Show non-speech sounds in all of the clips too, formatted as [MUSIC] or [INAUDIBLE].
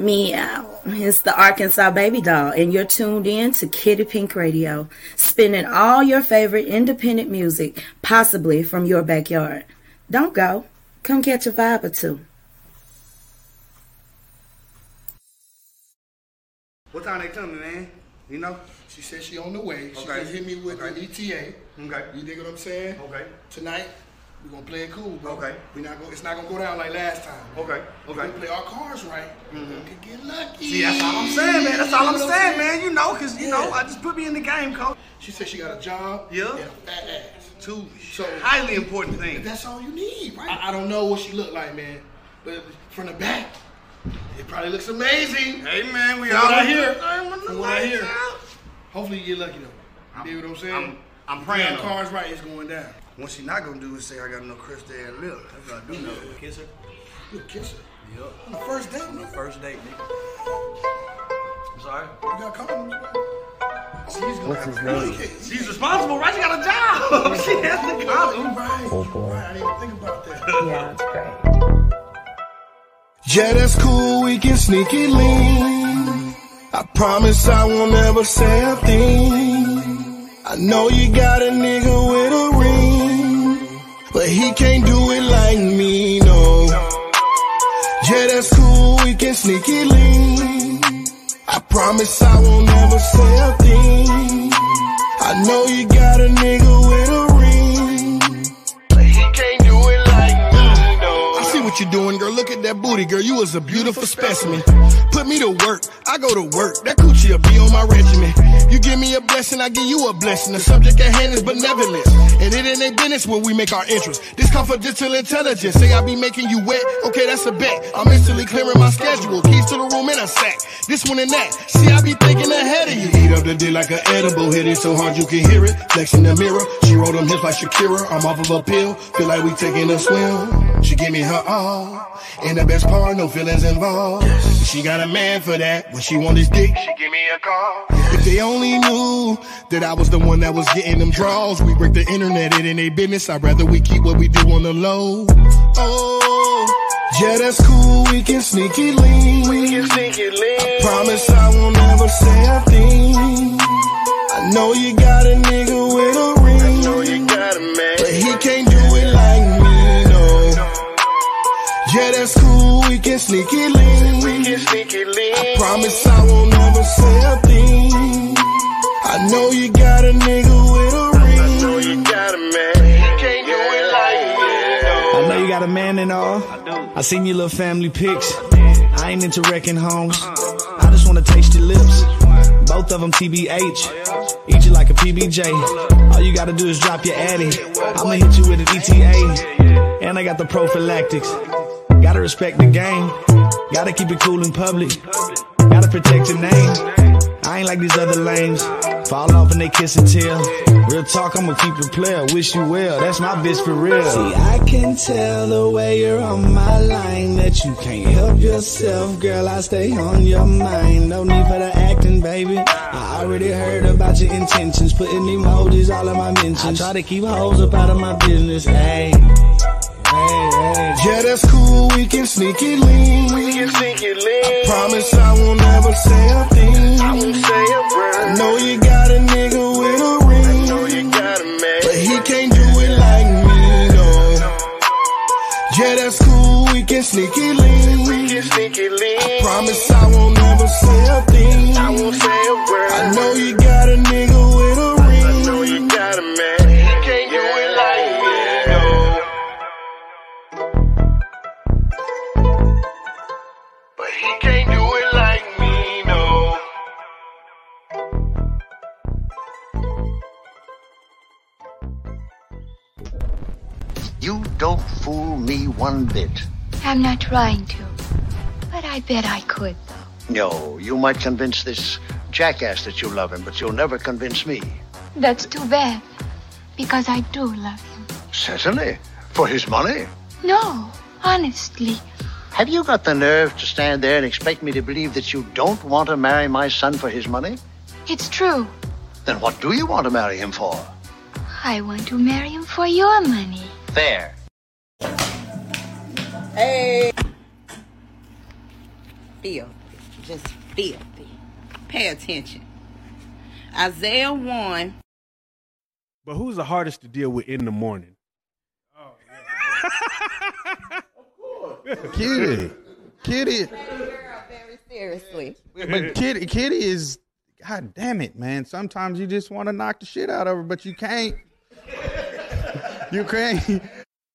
Meow. Uh, it's the Arkansas Baby Doll, and you're tuned in to Kitty Pink Radio, spinning all your favorite independent music, possibly from your backyard. Don't go. Come catch a vibe or two. What time they coming, man? You know? She said she on the way. She Okay. just hit me with Okay. an ETA. Okay. You dig what I'm saying? Okay. Tonight, we're gonna play it cool, bro. Okay. We not gonna, it's not gonna go down like last time. Okay, If okay. we play our cards right, mm-hmm. we could get lucky. See, that's all I'm saying, man. That's all I'm You know saying, man. You know, cause you know, I just put me in the game, coach. She said she got a job. Yeah. And a fat ass. Two So- highly important things. That's all you need, right? I, I don't know what she looked like, man, but from the back, it probably looks amazing. Hey, man, we all what I in hear, the- I'm in the from what I hear. Hopefully you get lucky though. I'm- You dig what I'm saying? I'm- I'm praying cards right, it's going down. What she not gonna do is say I got no crystal and lip. That's what I do know. Kiss her. You a kisser. Yup. On the first date, On the first date, nigga. I'm sorry. You got condoms, man. She's gonna What's his name? She's responsible, right? She got a job. [LAUGHS] she has to come. Right. Oh, boy. Right, I didn't even think about that. Yeah, that's great. Yeah, that's cool, we can sneak it lean. I promise I won't ever say a thing. I know you got a nigga with a ring, but he can't do it like me, no. Yeah, that's cool, we can sneak it lean. I promise I won't ever say a thing. I know you got a nigga with a ring, but he can't do it like me, no. I see what you're doing, girl. Look that booty, girl. You was a beautiful specimen. Put me to work, I go to work. That coochie'll be on my regimen. You give me a blessing, I give you a blessing. The subject at hand is benevolence. And it ain't business when we make our interest. This confidential intelligence. Say I be making you wet, okay, that's a bet. I'm instantly clearing my schedule. Keys to the room in a sack. This one and that. See, I be thinking ahead of you. Eat up the dick like an edible. Hit it so hard you can hear it. Flex in the mirror. She roll them hips like Shakira. I'm off of a pill. Feel like we taking a swim. She give me her all. And the best part, no feelings involved. She got a man for that. When she want his dick, she give me a call. If they only knew that I was the one that was getting them draws. We break the internet, it ain't their business. I'd rather we keep what we do on the low. Oh, yeah, that's cool. We can sneak it lean. We can sneak it lean. I promise I won't ever say a thing. I know you got a nigga with a ring. I know you got a man. But he can't Yeah, that's cool. We can sneak it lean. We can sneak it lean. I promise I won't ever say a thing. I know you got a nigga with a ring. I know you got a man. He can't do it like me. I know you got a man and all. I seen your little family pics. I ain't into wrecking homes. I just wanna taste your lips. Both of them TBH. Eat you like a PBJ. All you gotta do is drop your addy. I'ma hit you with an ETA. And I got the prophylactics. Gotta respect the game. Gotta keep it cool in public. Gotta protect your name. I ain't like these other lames. Fall off and they kiss and tell. Real talk, I'ma keep it player. Wish you well. That's my bitch for real. See, I can tell the way you're on my line that you can't help yourself, girl. I stay on your mind. No need for the acting, baby. I already heard about your intentions, putting emojis all of my mentions. I try to keep hoes up out of my business. Hey, hey. Yeah, that's cool. We can sneak it lean. We can sneak it lean. I promise I won't ever say a thing. I won't say a word. I know you got a nigga with a ring. I know you got a man. But he can't do it like me, no. Yeah, that's cool. We can sneak it lean. We can sneak it lean. I promise I won't ever say a thing. I won't say a word. I know you got a nigga with don't fool me one bit. I'm not trying to. But I bet I could, though. No, you might convince this jackass that you love him, but you'll never convince me. That's too bad. Because I do love him. Certainly. For his money. No, honestly. Have you got the nerve to stand there and expect me to believe that you don't want to marry my son for his money? It's true. Then what do you want to marry him for? I want to marry him for your money. There. Hey. Feel. just filthy. Pay attention. Isaiah 1. But who's the hardest to deal with in the morning? Oh, yeah. of course. Kitty. Kitty. Very seriously. But Kitty, Kitty is, God damn it, man. Sometimes you just want to knock the shit out of her, but you can't. You can't.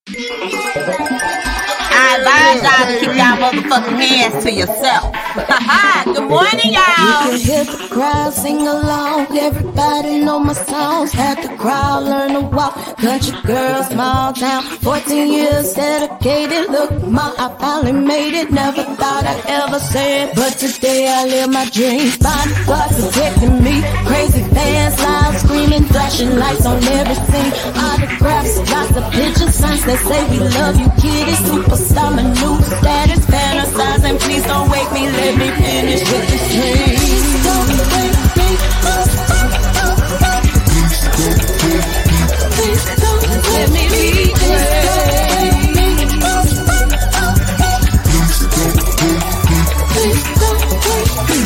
[LAUGHS] I advise y'all to keep y'all motherfucking hands to yourself. [LAUGHS] Good morning, y'all. You can hear the crowd sing along. Everybody know my songs. Had the crowd learn to walk. Country girl, small town. 14 years dedicated. Look, ma, I finally made it. Never thought I'd ever say it. But today I live my dreams. Bodyguard protecting me. Crazy fans, loud screaming. Flashing lights on every scene. Autographs, lots of pictures, signs that say we love you, kitty. Superstar, my new status. Fantasizing, please don't wake me. Let me finish with this dream. Don't wake me. Please don't wake me. Please don't let me be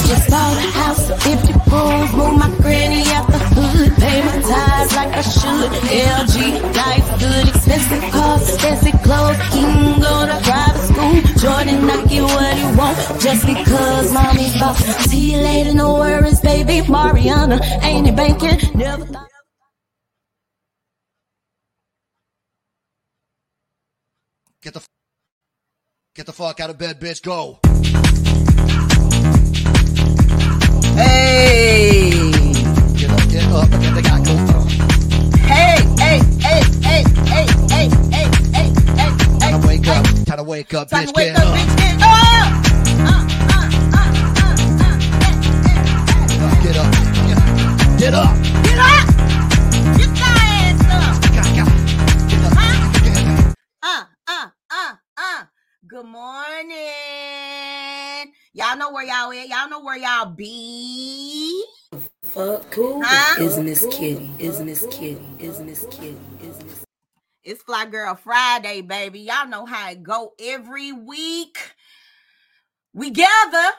Just bought a house, 50 rooms, move my granny like I should. LG, life good, expensive cars, expensive clothes, he can go to private school. Jordan, I get what he want, just because mommy's boss. See you later, no worries, baby. Mariana, ain't it banking? Never thought. Get the, get the fuck out of bed, bitch. Go. Hey. Get up, get up, got go. Hey, up, up, get up. Get up, get up, get up. Get up. Get up. Good morning. Y'all know where y'all at. Y'all know where y'all be. Isn't kitty? is Miss kitty? is Miss kitty? Isn't kitty? It's Fly Girl Friday, baby. Y'all know how it go every week. We gather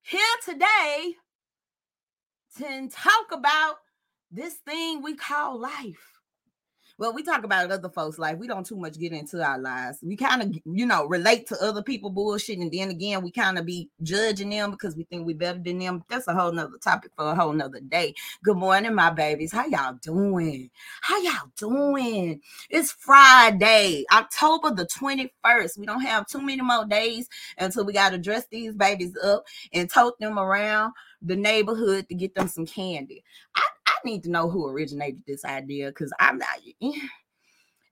here today to talk about this thing we call life. Well, we talk about other folks' life. We don't too much get into our lives. We kind of, you know, relate to other people bullshit, and then again, we kind of be judging them because we think we better than them. That's a whole nother topic for a whole nother day. Good morning, my babies. How y'all doing? How y'all doing? It's Friday, October the 21st. We don't have too many more days until we got to dress these babies up and tote them around the neighborhood to get them some candy. I, I need to know who originated this idea because I'm not. [SIGHS]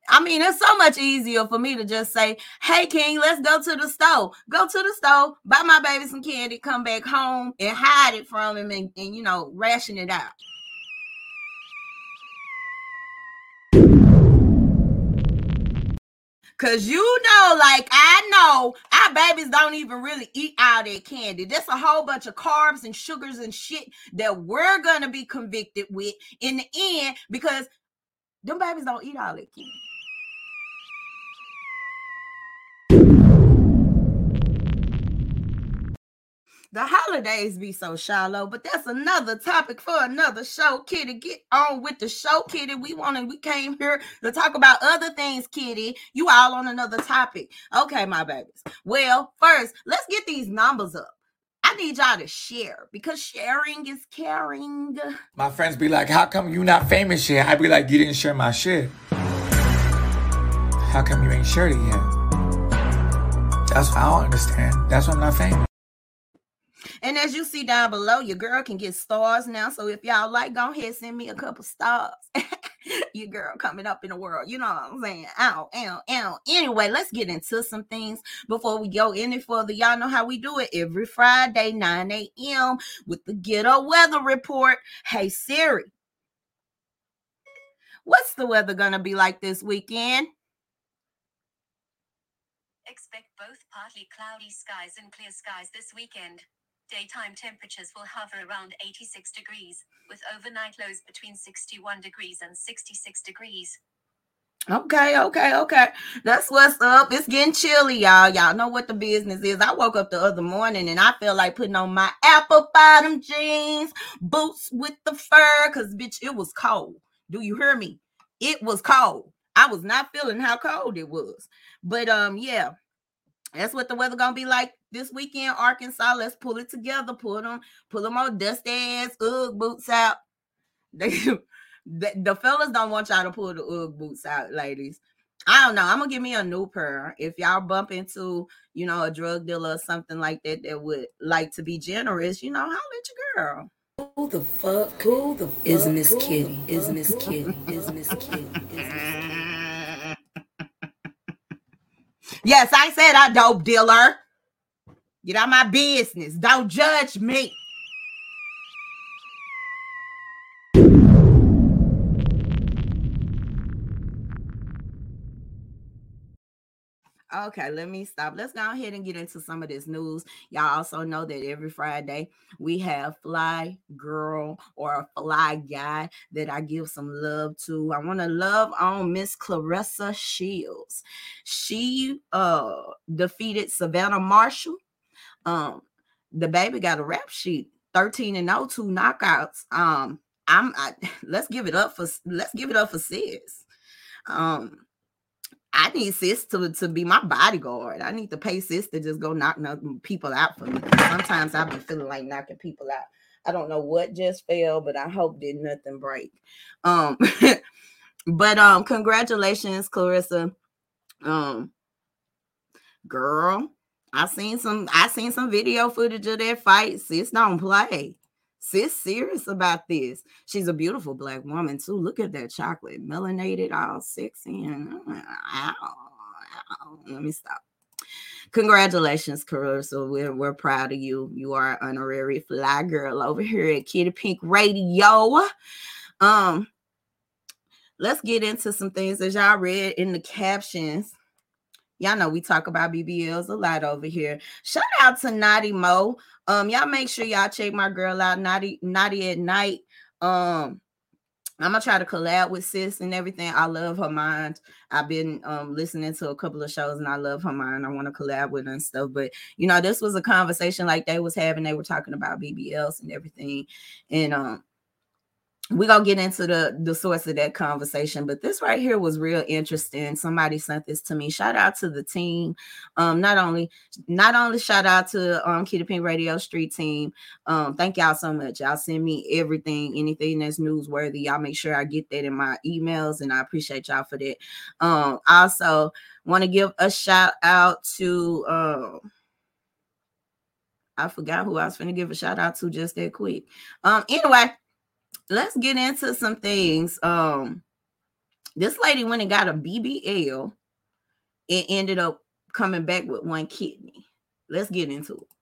I mean, it's so much easier for me to just say, Hey, King, let's go to the store. Go to the store, buy my baby some candy, come back home and hide it from him and, and you know, ration it out. Cause you know, like I know, our babies don't even really eat all that candy. That's a whole bunch of carbs and sugars and shit that we're gonna be convicted with in the end because them babies don't eat all that candy. The holidays be so shallow, but that's another topic for another show. Kitty, get on with the show, Kitty. We wanted, we came here to talk about other things, Kitty. You all on another topic. Okay, my babies. Well, first, let's get these numbers up. I need y'all to share because sharing is caring. My friends be like, "How come you not famous yet?" I be like, "You didn't share my shit. How come you ain't shared it yet?" That's what I don't understand. That's why I'm not famous. And as you see down below, your girl can get stars now. So if y'all like, go ahead send me a couple stars. [LAUGHS] your girl coming up in the world. You know what I'm saying? Ow, ow, ow. Anyway, let's get into some things before we go any further. Y'all know how we do it every Friday, 9 a.m. with the ghetto weather report. Hey Siri, what's the weather gonna be like this weekend? Expect both partly cloudy skies and clear skies this weekend. Daytime temperatures will hover around 86 degrees, with overnight lows between 61 degrees and 66 degrees. Okay, okay, okay. That's what's up. It's getting chilly, y'all. Y'all know what the business is. I woke up the other morning and I felt like putting on my apple bottom jeans, boots with the fur, because bitch, it was cold. Do you hear me? It was cold. I was not feeling how cold it was. But um, yeah, that's what the weather gonna be like this weekend, Arkansas. Let's pull it together, pull them, pull them on dusty ass Ugg boots out. [LAUGHS] They the, the fellas don't want y'all to pull the Ugg boots out, ladies. I don't know. I'm gonna give me a new pair. If y'all bump into, you know, a drug dealer or something like that that would like to be generous, you know, holla at your girl. Who the fuck? Who the fuck is Miss Kitty? Is Miss Kitty? Is Miss Kitty? Is Miss Yes, I said I dope dealer. Get out my business. Don't judge me. Okay, let me stop. Let's go ahead and get into some of this news. Y'all also know that every Friday we have Fly Girl or a Fly Guy that I give some love to. I want to love on Miss Claressa Shields. She uh defeated Savannah Marshall. Um, the baby got a rap sheet 13 and 0, two knockouts. Um, I'm I, [LAUGHS] let's give it up for let's give it up for sis. Um I need sis to, to be my bodyguard. I need to pay sis to just go knock, people out for me. Sometimes I've been feeling like knocking people out. I don't know what just fell, but I hope did nothing break. Um, [LAUGHS] but um, congratulations, Claressa. Um, girl, I seen some. I seen some video footage of that fight. Sis don't play. Sis serious about this. She's a beautiful black woman too. Look at that chocolate, melanated, all sexy, and ow, ow. let me stop. Congratulations, Claressa. We're, we're proud of you. You are an honorary fly girl over here at Kitty Pink Radio. Um, let's get into some things as y'all read in the captions. Y'all know we talk about BBLs a lot over here. Shout out to Naughty Mo. Um, y'all make sure y'all check my girl out, Naughty Naughty at Night. Um, I'm gonna try to collab with sis and everything. I love her mind. I've been um listening to a couple of shows and I love her mind. I want to collab with her and stuff. But you know, this was a conversation like they was having. They were talking about BBLs and everything. And um we're gonna get into the the source of that conversation but this right here was real interesting. Somebody sent this to me. Shout out to the team. Um not only not only shout out to um kitty pink radio street team. Um thank y'all so much. Y'all send me everything anything that's newsworthy. Y'all make sure i get that in my emails and i appreciate y'all for that. Um also want to give a shout out to um I forgot who I was going to give a shout out to just that quick. Um, anyway, let's get into some things. Um, this lady went and got a BBL and ended up coming back with one kidney. Let's get into it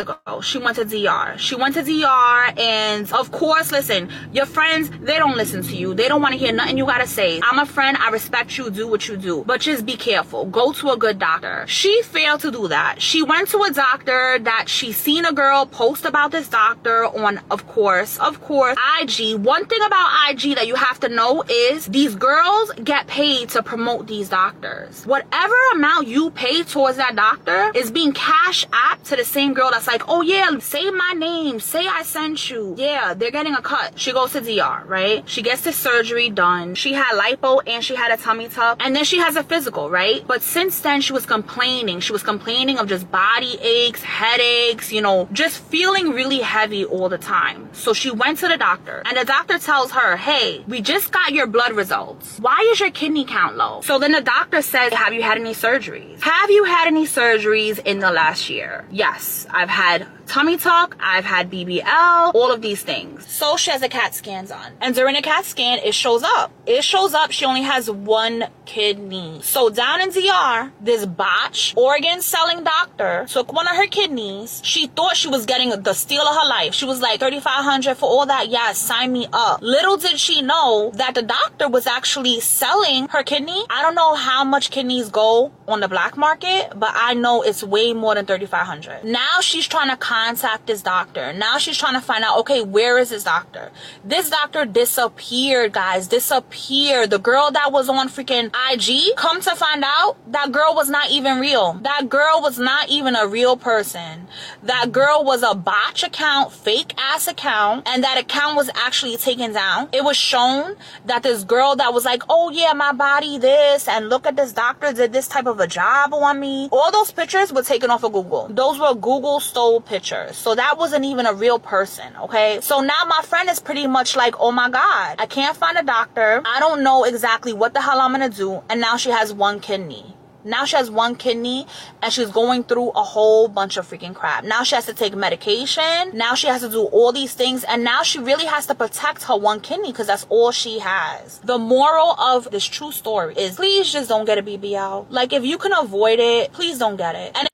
ago. She went to DR. She went to DR and of course, listen, your friends, they don't listen to you. They don't want to hear nothing you gotta say. I'm a friend, I respect you, do what you do. But just be careful. Go to a good doctor. She failed to do that. She went to a doctor that she seen a girl post about this doctor on, of course, of course, IG. One thing about IG that you have to know is these girls get paid to promote these doctors. Whatever amount you pay towards that doctor is being cash app to the same girl that's like, oh yeah, say my name, say I sent you. Yeah, they're getting a cut. She goes to DR, right? She gets the surgery done. She had lipo and she had a tummy tuck. And then she has a physical, right? But since then, she was complaining. She was complaining of just body aches, headaches, you know, just feeling really heavy all the time. So she went to the doctor and the doctor tells her, hey, we just got your blood results. Why is your kidney count low? So then the doctor says, have you had any surgeries? Have you had any surgeries in the last year? Yes, I've had tummy tuck, I've had BBL, all of these things. So she has a CAT scans on. And during a CAT scan, it shows up. It shows up she only has one kidney. So down in DR, this botch organ selling doctor took one of her kidneys. She thought she was getting the steal of her life. She was like 3500 for all that. Yes, sign me up. Little did she know that the doctor was actually selling her kidney. I don't know how much kidneys go on the black market, but I know it's way more than 3500. Now she's trying to contact this doctor. Now she's trying to find out, okay, where is this doctor? This doctor disappeared, guys. Disappeared. The girl that was on freaking IG, come to find out, that girl was not even real. That girl was not even a real person. That girl was a botch account, fake ass account, and that account was actually taken down. It was shown that this girl that was like, oh yeah, my body this, and look at this doctor did this type of a job on me. All those pictures were taken off of Google. Those were Google stole pictures. So that wasn't even a real person, okay? So now my friend is pretty much like, oh my God, I can't find a doctor. I don't know exactly what the hell I'm gonna do. And now she has one kidney. Now she has one kidney and she's going through a whole bunch of freaking crap. Now she has to take medication. Now she has to do all these things. And now she really has to protect her one kidney because that's all she has. The moral of this true story is please just don't get a BBL. Like if you can avoid it, please don't get it. And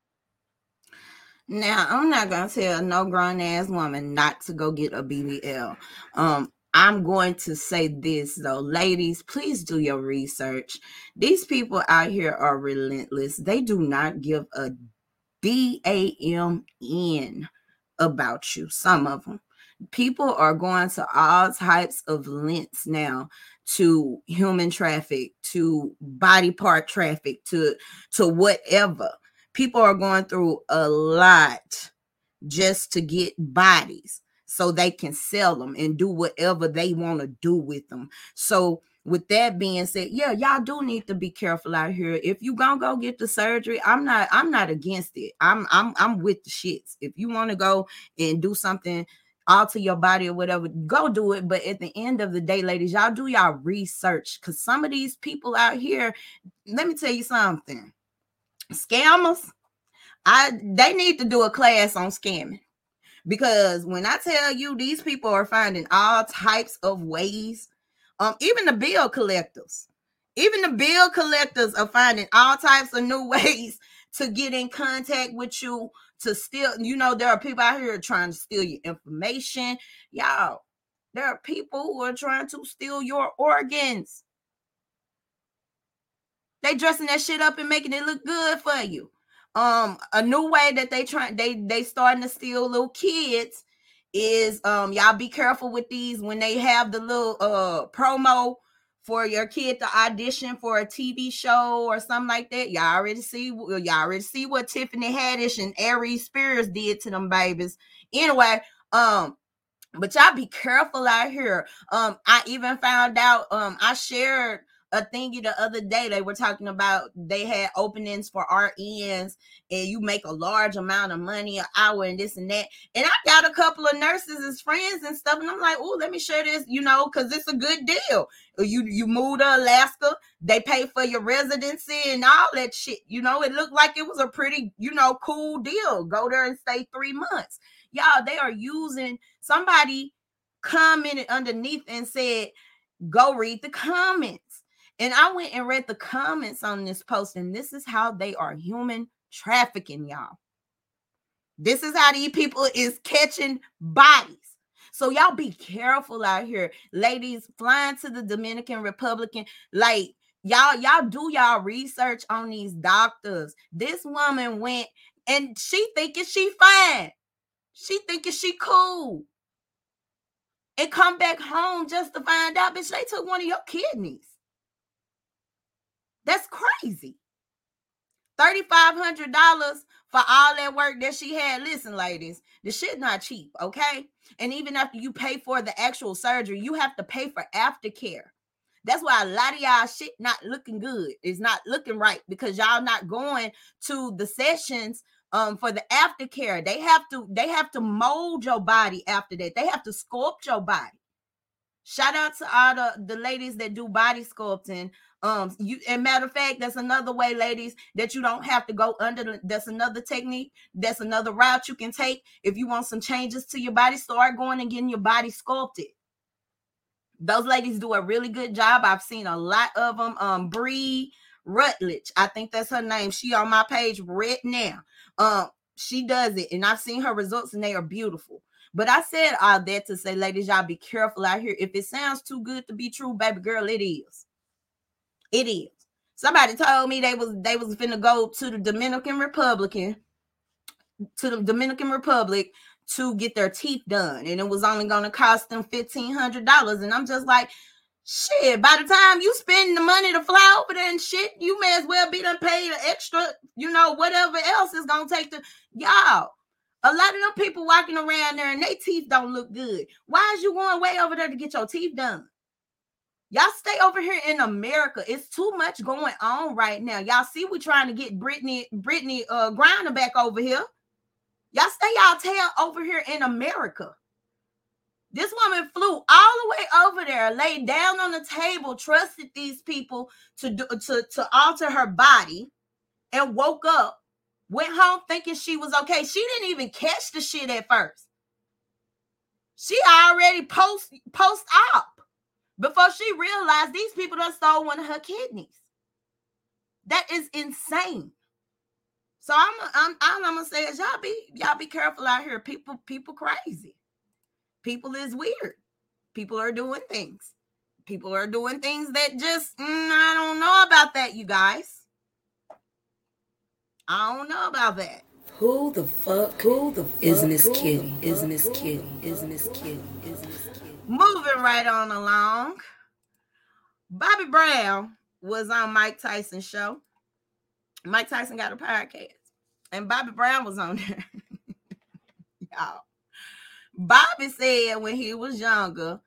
Now, I'm not gonna tell no grown ass woman not to go get a BBL. Um, I'm going to say this though, ladies, please do your research. These people out here are relentless. They do not give a damn in about you. Some of them. People are going to all types of lengths now to human traffic, to body part traffic, to to whatever. People are going through a lot just to get bodies so they can sell them and do whatever they want to do with them. So with that being said, yeah, y'all do need to be careful out here. If you gonna go get the surgery, I'm not I'm not against it. I'm I'm I'm with the shits. If you want to go and do something alter your body or whatever, go do it. But at the end of the day, ladies, y'all do y'all research because some of these people out here, let me tell you something. Scammers, I they need to do a class on scamming because when I tell you these people are finding all types of ways, um, even the bill collectors, even the bill collectors are finding all types of new [LAUGHS] ways to get in contact with you to steal. You know, there are people out here trying to steal your information. Y'all, there are people who are trying to steal your organs. They dressing that shit up and making it look good for you um a new way that they try they they starting to steal little kids is um y'all be careful with these when they have the little uh promo for your kid to audition for a TV show or something like that. Y'all already see y'all already see what Tiffany Haddish and Aries Spears did to them babies. Anyway, um but y'all be careful out here. Um I even found out um I shared a thingy the other day. They were talking about they had openings for RNs and you make a large amount of money an hour and this and that. And I got a couple of nurses as friends and stuff. And I'm like, oh, let me share this, you know, because it's a good deal. Uh, you you move to Alaska, they pay for your residency and all that shit. You know, it looked like it was a pretty, you know, cool deal. Go there and stay three months. Y'all, they are using somebody commented underneath and said, go read the comments and I went and read the comments on this post, and this is how they are human trafficking, y'all. This is how these people is catching bodies. So y'all be careful out here, ladies flying to the Dominican Republic. Like y'all, y'all do y'all research on these doctors. This woman went and she thinking she fine. She thinking she cool. And come back home just to find out, bitch, they took one of your kidneys. That's crazy. $3,500 for all that work that she had. Listen, ladies, the shit not cheap, okay? And even after you pay for the actual surgery, you have to pay for aftercare. That's why a lot of y'all shit not looking good. It's not looking right because y'all not going to the sessions um for the aftercare. They have to they have to mold your body after that. They have to sculpt your body. Shout out to all the, the ladies that do body sculpting. Um, you and matter of fact, that's another way, ladies, that you don't have to go under. The, that's another technique. That's another route you can take if you want some changes to your body. Start going and getting your body sculpted. Those ladies do a really good job. I've seen a lot of them. Um, Bree Rutledge, I think that's her name. She on my page right now. Um, she does it, and I've seen her results, and they are beautiful. But I said all that to say, ladies, y'all be careful out here. If it sounds too good to be true, baby girl, it is. It is. Somebody told me they was they was finna go to the Dominican Republican to the Dominican Republic to get their teeth done, and it was only to cost them fifteen hundred dollars. And I'm just like, shit. By the time you spend the money to fly over there and shit, you may as well be done paid an extra, you know, whatever else is gonna take to y'all. A lot of them people walking around there and their teeth don't look good. Why is you going way over there to get your teeth done? Y'all stay over here in America. It's too much going on right now. Y'all see we're trying to get Brittney, Brittney uh Griner back over here. Y'all stay y'all tail over here in America. This woman flew all the way over there, laid down on the table, trusted these people to do to, to alter her body, and woke up, went home thinking she was okay. She didn't even catch the shit at first. She already post post op before she realized these people done stole one of her kidneys. That is insane. So I'm I'm I'm, I'm gonna say is y'all be y'all be careful out here. People people crazy. People is weird. People are doing things. People are doing things that just mm, I don't know about that, you guys. I don't know about that. Who the fuck? Who the fuck is Miss Kitty? Is Miss Kitty? Is Miss Kitty? Is Miss Kitty? Moving right on along. Bobby Brown was on Mike Tyson's show. Mike Tyson got a podcast, and Bobby Brown was on [LAUGHS] there. Y'all. Bobby said when he was younger,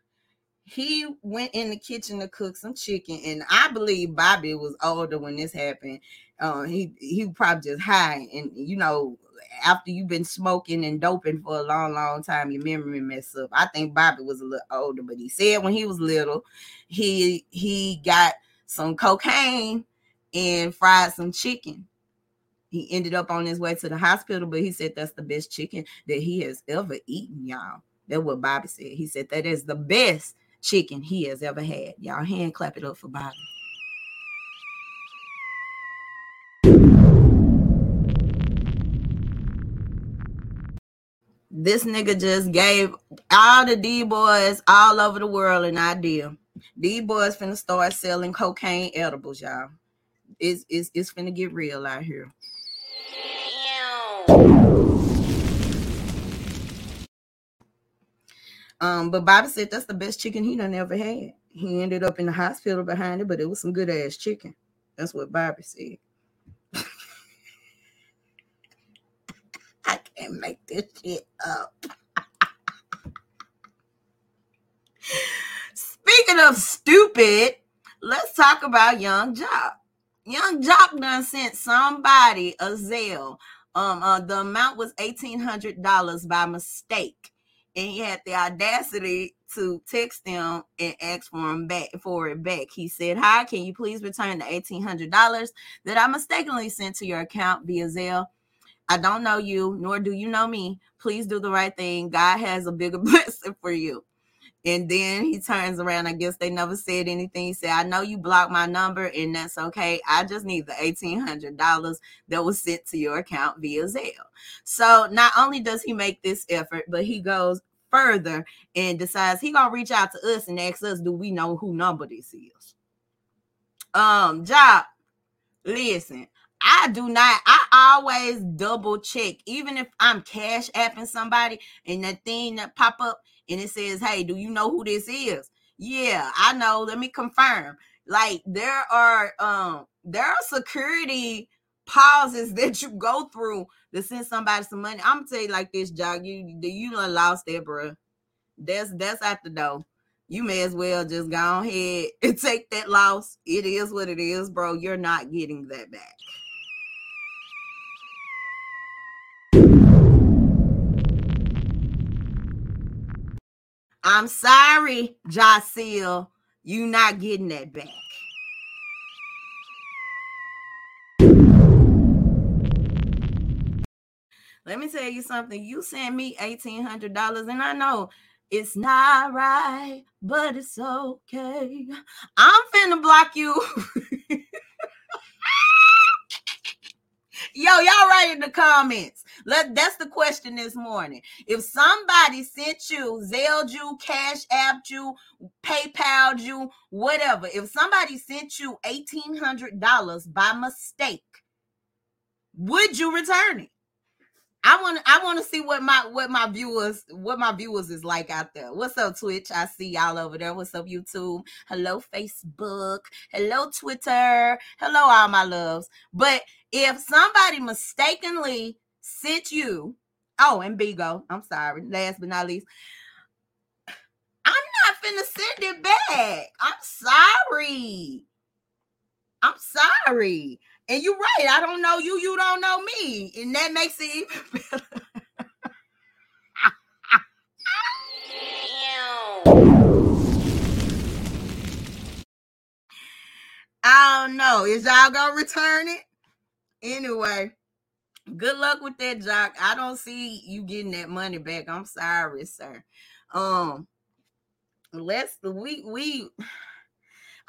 he went in the kitchen to cook some chicken, and I believe Bobby was older when this happened. Uh, he he probably just high, and you know, after you've been smoking and doping for a long, long time, your memory mess up. I think Bobby was a little older, but he said when he was little, he he got some cocaine and fried some chicken. He ended up on his way to the hospital, but he said that's the best chicken that he has ever eaten, y'all. That's what Bobby said. He said that is the best chicken he has ever had. Y'all hand clap it up for Bobby. This nigga just gave all the D boys all over the world an idea. D boys finna start selling cocaine edibles, y'all. It's, it's, it's finna get real out here. Um, but Bobby said that's the best chicken he done ever had. He ended up in the hospital behind it, but it was some good ass chicken. That's what Bobby said. Can't make this shit up. Speaking of stupid, let's talk about Young Joc. Young Joc done sent somebody a Zelle um, uh, the amount was eighteen hundred dollars by mistake, and he had the audacity to text them and ask for him back for it back. He said, "Hi, can you please return the eighteen hundred dollars that I mistakenly sent to your account via Zelle?" I don't know you, nor do you know me. Please do the right thing. God has a bigger [LAUGHS] blessing for you. And then he turns around. I guess they never said anything. He said, I know you blocked my number, and that's okay. I just need the $1,800 that was sent to your account via Zelle. So not only does he make this effort, but he goes further and decides he gonna reach out to us and ask us, do we know who number this is? Um, job. Listen, I do not. I always double check, even if I'm cash apping somebody and that thing that pop up and it says, "Hey, do you know who this is?" Yeah, I know. Let me confirm. Like there are um there are security pauses [LAUGHS] that you go through to send somebody some money. I'm gonna tell you like this, Joc. You you lost that, bro. That's that's at the door. You may as well just go ahead [LAUGHS] and take that loss. It is what it is, bro. You're not getting that back. I'm sorry, Jocel. You not getting that back. Let me tell you something. You sent me $1,800, and I know it's not right, but it's okay. I'm finna block you. [LAUGHS] Yo, y'all write in the comments. Let that's the question this morning. If somebody sent you, Zelled you, Cash Apped you, PayPal you, whatever, if somebody sent you $1,800 by mistake, would you return it? I want I want to see what my what my viewers what my viewers is like out there. What's up Twitch? I see y'all over there. What's up YouTube? Hello Facebook. Hello Twitter. Hello all my loves. But if somebody mistakenly sent you, oh and Bigo, I'm sorry. Last but not least, I'm not finna send it back. I'm sorry. I'm sorry. And you're right. I don't know you. You don't know me. And that makes it even [LAUGHS] better. I don't know. Is y'all gonna return it? Anyway, good luck with that, Joc. I don't see you getting that money back. I'm sorry, sir. Um, let's we we.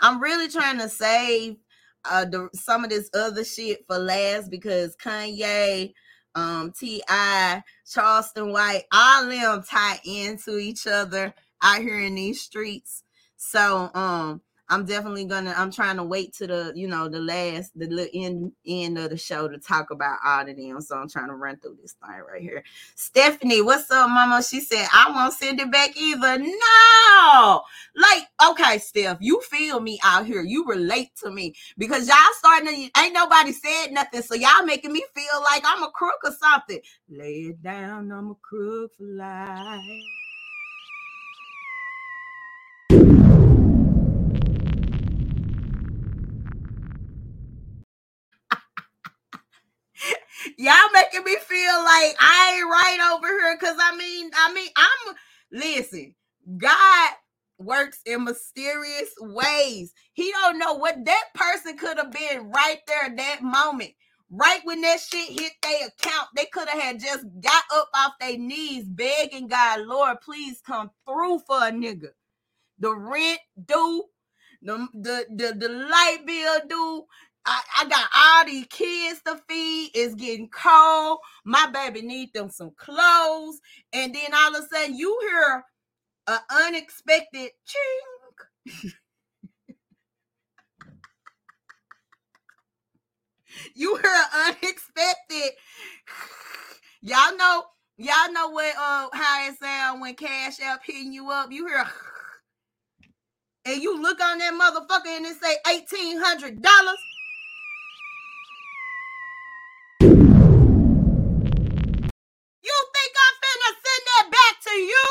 I'm really trying to save uh the, some of this other shit for last because Kanye, um, T.I., Charleston White, all them tie into each other out here in these streets. So um I'm definitely gonna. I'm trying to wait to the, you know, the last, the end end of the show to talk about all of them. So I'm trying to run through this thing right here. Stephanie, what's up, Mama? She said I won't send it back either. No, like okay, Steph, you feel me out here. You relate to me because y'all starting to. Ain't nobody said nothing, so y'all making me feel like I'm a crook or something. Lay it down, I'm a crook for life. Y'all making me feel like I ain't right over here. Cause I mean, I mean, I'm listen, God works in mysterious ways. He don't know what that person could have been right there at that moment. Right when that shit hit their account, they could have had just got up off their knees begging God, Lord, please come through for a nigga. The rent due, the the the, the light bill due, I, I got all these kids to feed. It's getting cold. My baby need them some clothes. And then all of a sudden you hear an unexpected ching. [LAUGHS] you hear unexpected. [LAUGHS] Y'all know, y'all know what uh how it sound when Cash App hitting you up. You hear [LAUGHS] and you look on that motherfucker and it say eighteen hundred dollars. to you.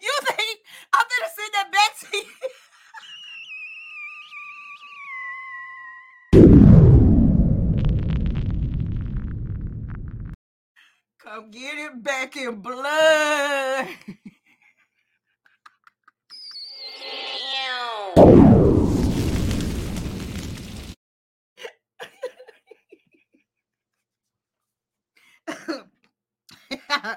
You think I'm gonna send that back to you? Come back in blood. [LAUGHS]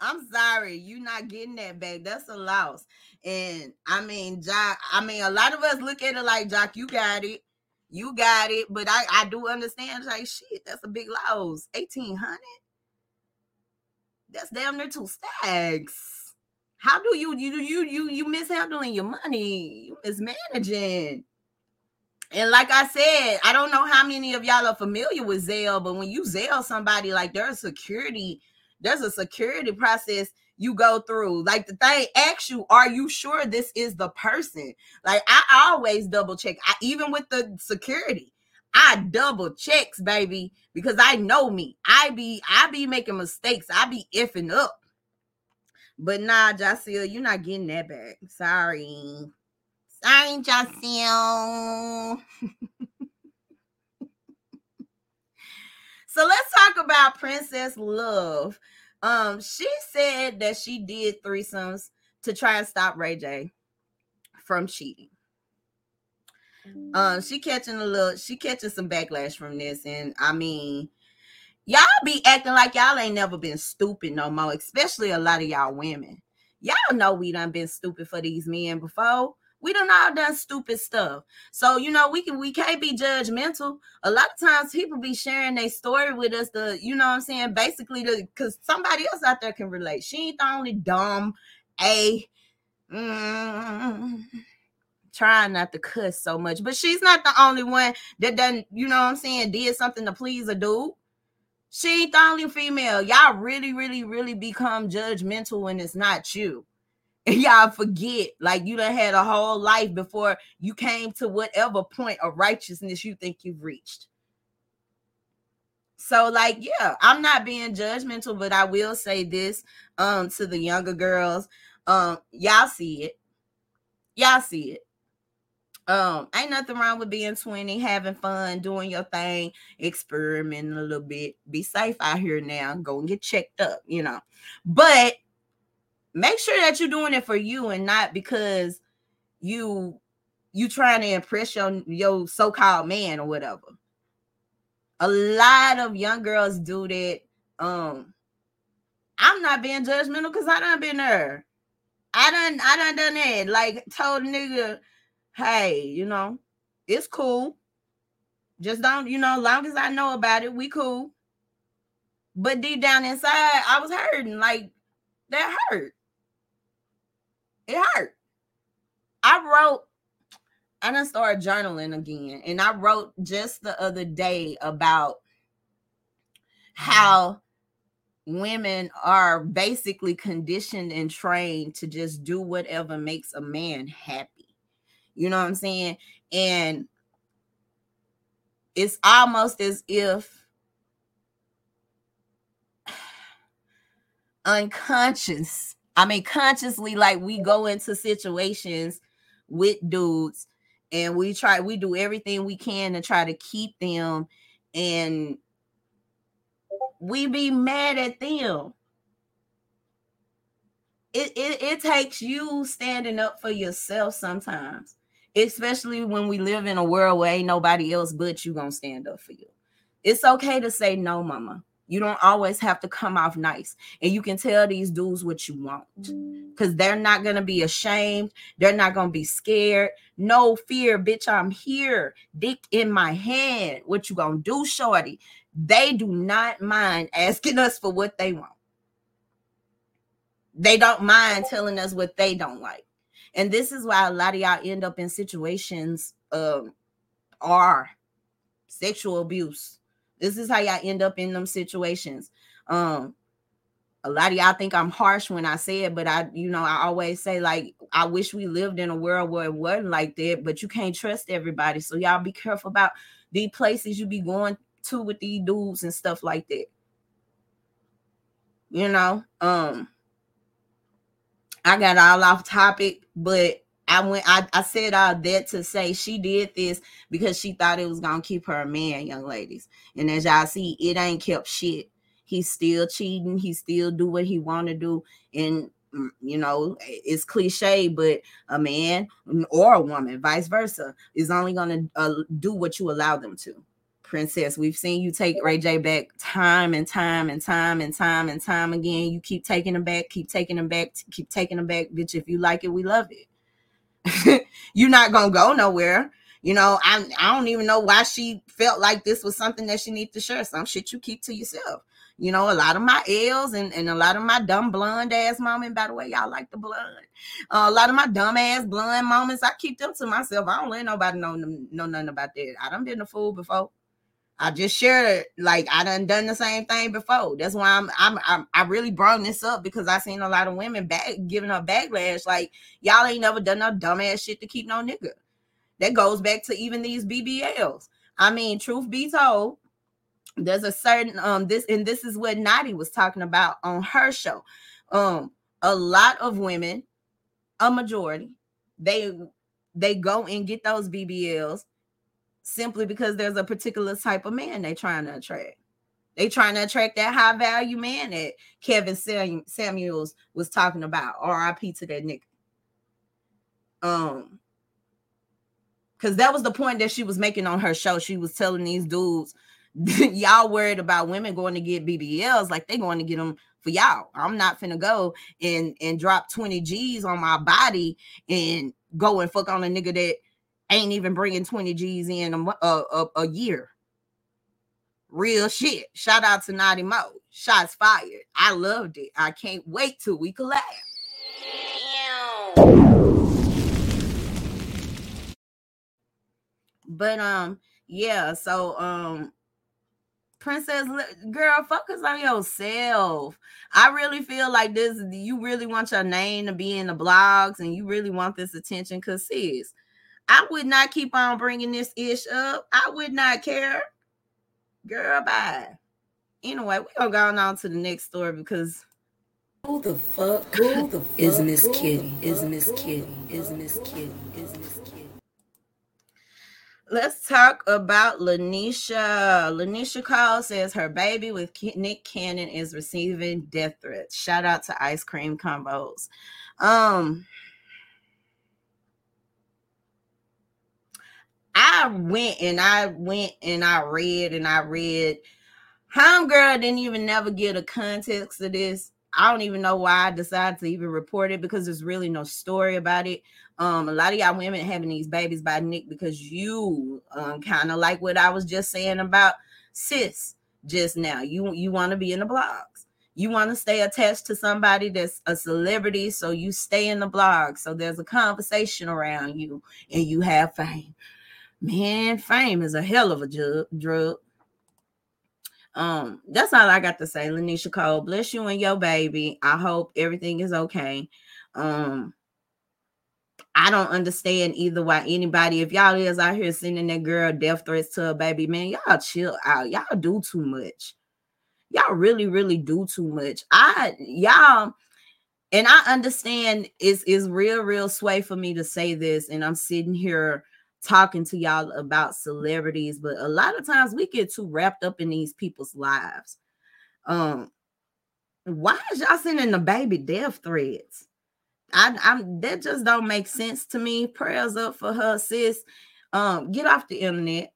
I'm sorry, you not getting that back. That's a loss. And I mean, Joc, I mean, a lot of us look at it like, Joc, you got it. You got it. But I, I do understand, like, shit, that's a big loss. 1800 That's damn near two stacks. How do you you you you you mishandling your money? You mismanaging. And like I said, I don't know how many of y'all are familiar with Zelle, but when you Zelle somebody, like there's security, there's a security process you go through. Like the thing asks you, are you sure this is the person? Like I always double check. I even with the security, I double checks, baby, because I know me. I be I be making mistakes. I be effing up. But nah, Jacil, you're not getting that back. Sorry. Sorry, Jacil. [LAUGHS] so let's talk about Princess Love. Um, she said that she did threesomes to try and stop Ray J from cheating. Um, she catching a little, she catching some backlash from this, and I mean, y'all be acting like y'all ain't never been stupid no more, especially a lot of y'all women. Y'all know we done been stupid for these men before. We done all done stupid stuff. So, you know, we can we can't be judgmental. A lot of times people be sharing their story with us, the you know what I'm saying, basically the because somebody else out there can relate. She ain't the only dumb a mm, trying not to cuss so much, but she's not the only one that done, you know what I'm saying, did something to please a dude. She ain't the only female. Y'all really, really, really become judgmental when it's not you. [LAUGHS] And y'all forget, like you done had a whole life before you came to whatever point of righteousness you think you've reached. So, like, yeah, I'm not being judgmental, but I will say this um to the younger girls. Um, y'all see it. Y'all see it. Um, ain't nothing wrong with being 20, having fun, doing your thing, experimenting a little bit. Be safe out here now. Go and get checked up, you know. But make sure that you're doing it for you and not because you you trying to impress your your so-called man or whatever. A lot of young girls do that. Um, I'm not being judgmental because I done been there. I done I done done that. Like told nigga, hey, you know, it's cool. Just don't, you know, long as I know about it, we cool. But deep down inside, I was hurting. Like that hurt. It hurt. I wrote, I done started journaling again, and I wrote just the other day about how women are basically conditioned and trained to just do whatever makes a man happy. You know what I'm saying? And it's almost as if unconscious I mean, consciously, like we go into situations with dudes and we try, we do everything we can to try to keep them and we be mad at them. It, it, it takes you standing up for yourself sometimes, especially when we live in a world where ain't nobody else but you gonna stand up for you. It's okay to say no, mama. You don't always have to come off nice. And you can tell these dudes what you want because they're not going to be ashamed. They're not going to be scared. No fear, bitch. I'm here, dick in my hand. What you going to do, shorty? They do not mind asking us for what they want. They don't mind telling us what they don't like. And this is why a lot of y'all end up in situations um, are sexual abuse this is how y'all end up in them situations. Um, a lot of y'all think I'm harsh when I say it, but I, you know, I always say like I wish we lived in a world where it wasn't like that, but you can't trust everybody. So y'all be careful about these places you be going to with these dudes and stuff like that. You know, um, I got all off topic, but I went, I, I said all that to say she did this because she thought it was gonna keep her a man, young ladies. And as y'all see, it ain't kept shit. He's still cheating, he still do what he wanna do. And mm, you know, it's cliche, but a man or a woman, vice versa, is only gonna uh, do what you allow them to. Princess, we've seen you take Ray J back time and time and time and time and time again. You keep taking him back, keep taking him back, keep taking him back, bitch. If you like it, we love it. [LAUGHS] you're not gonna go nowhere. You know, I I don't even know why she felt like this was something that she needed to share. Some shit you keep to yourself. You know, a lot of my L's and, and a lot of my dumb blonde ass moments. By the way, y'all like the blonde. Uh, a lot of my dumb ass blonde moments, I keep them to myself. I don't let nobody know know nothing about that. I done been a fool before. I just shared. Like I done done the same thing before. That's why I'm, I'm, I'm i really brought this up because I seen a lot of women back giving her backlash. Like y'all ain't never done no dumbass shit to keep no nigga. That goes back to even these BBLs. I mean, truth be told, there's a certain um this and this is what Nadi was talking about on her show. Um, a lot of women, a majority, they they go and get those BBLs simply because there's a particular type of man they trying to attract. They trying to attract that high value man that Kevin Sam- Samuels was talking about. R.I.P. to that nigga. Um, because that was the point that she was making on her show. She was telling these dudes, [LAUGHS] y'all worried about women going to get BBLs, like they going to get them for y'all. I'm not finna go and and drop 20 G's on my body and go and fuck on a nigga that ain't even bringing 20 G's in a, a, a year. Real shit. Shout out to Naughty Mo. Shots fired. I loved it. I can't wait till we collab. But um, yeah. So um, Princess, girl, focus on yourself. I really feel like this. You really want your name to be in the blogs, and you really want this attention. Cause sis, I would not keep on bringing this ish up. I would not care. Girl, bye. Anyway, we're gonna go on to the next story because who the fuck who the fuck is Miss Kitty? Is Miss Kitty? Is Miss Kitty? Is Miss Kitty? Let's talk about Lanisha. Lanisha Cole says her baby with Nick Cannon is receiving death threats. Shout out to Ice Cream Convos. Um, I went and I went and I read and I read. Homegirl didn't even never get a context of this. I don't even know why I decided to even report it because there's really no story about it. Um, a lot of y'all women having these babies by Nick because you um kind of like what I was just saying about sis just now. You you want to be in the blogs. You want to stay attached to somebody that's a celebrity, so you stay in the blog. So there's a conversation around you and you have fame. Man, fame is a hell of a drug. Um, that's all I got to say, Lanisha Cole. Bless you and your baby. I hope everything is okay. Um, I don't understand either why anybody, if y'all is out here sending that girl death threats to a baby, man, y'all chill out. Y'all do too much. Y'all really, really do too much. I y'all and I understand it's is real, real sway for me to say this, and I'm sitting here talking to y'all about celebrities, but a lot of times we get too wrapped up in these people's lives. Um, why is y'all sending the baby death threats? I, I'm that just don't make sense to me. Prayers up for her, sis. Um, get off the internet.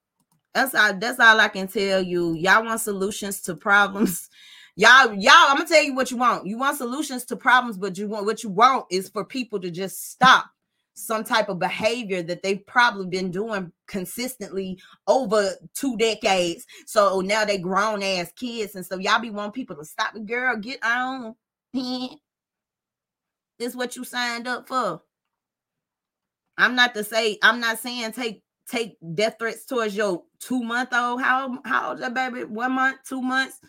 That's all. That's all I can tell you. Y'all want solutions to problems. [LAUGHS] Y'all, y'all. I'm gonna tell you what you want. You want solutions to problems, but you want what you want is for people to just stop some type of behavior that they've probably been doing consistently over two decades. So now they grown ass kids, and so y'all be wanting people to stop. the Girl, get on. this is what you signed up for. I'm not to say. I'm not saying take take death threats towards your two month old. How how old that baby? One month, two months.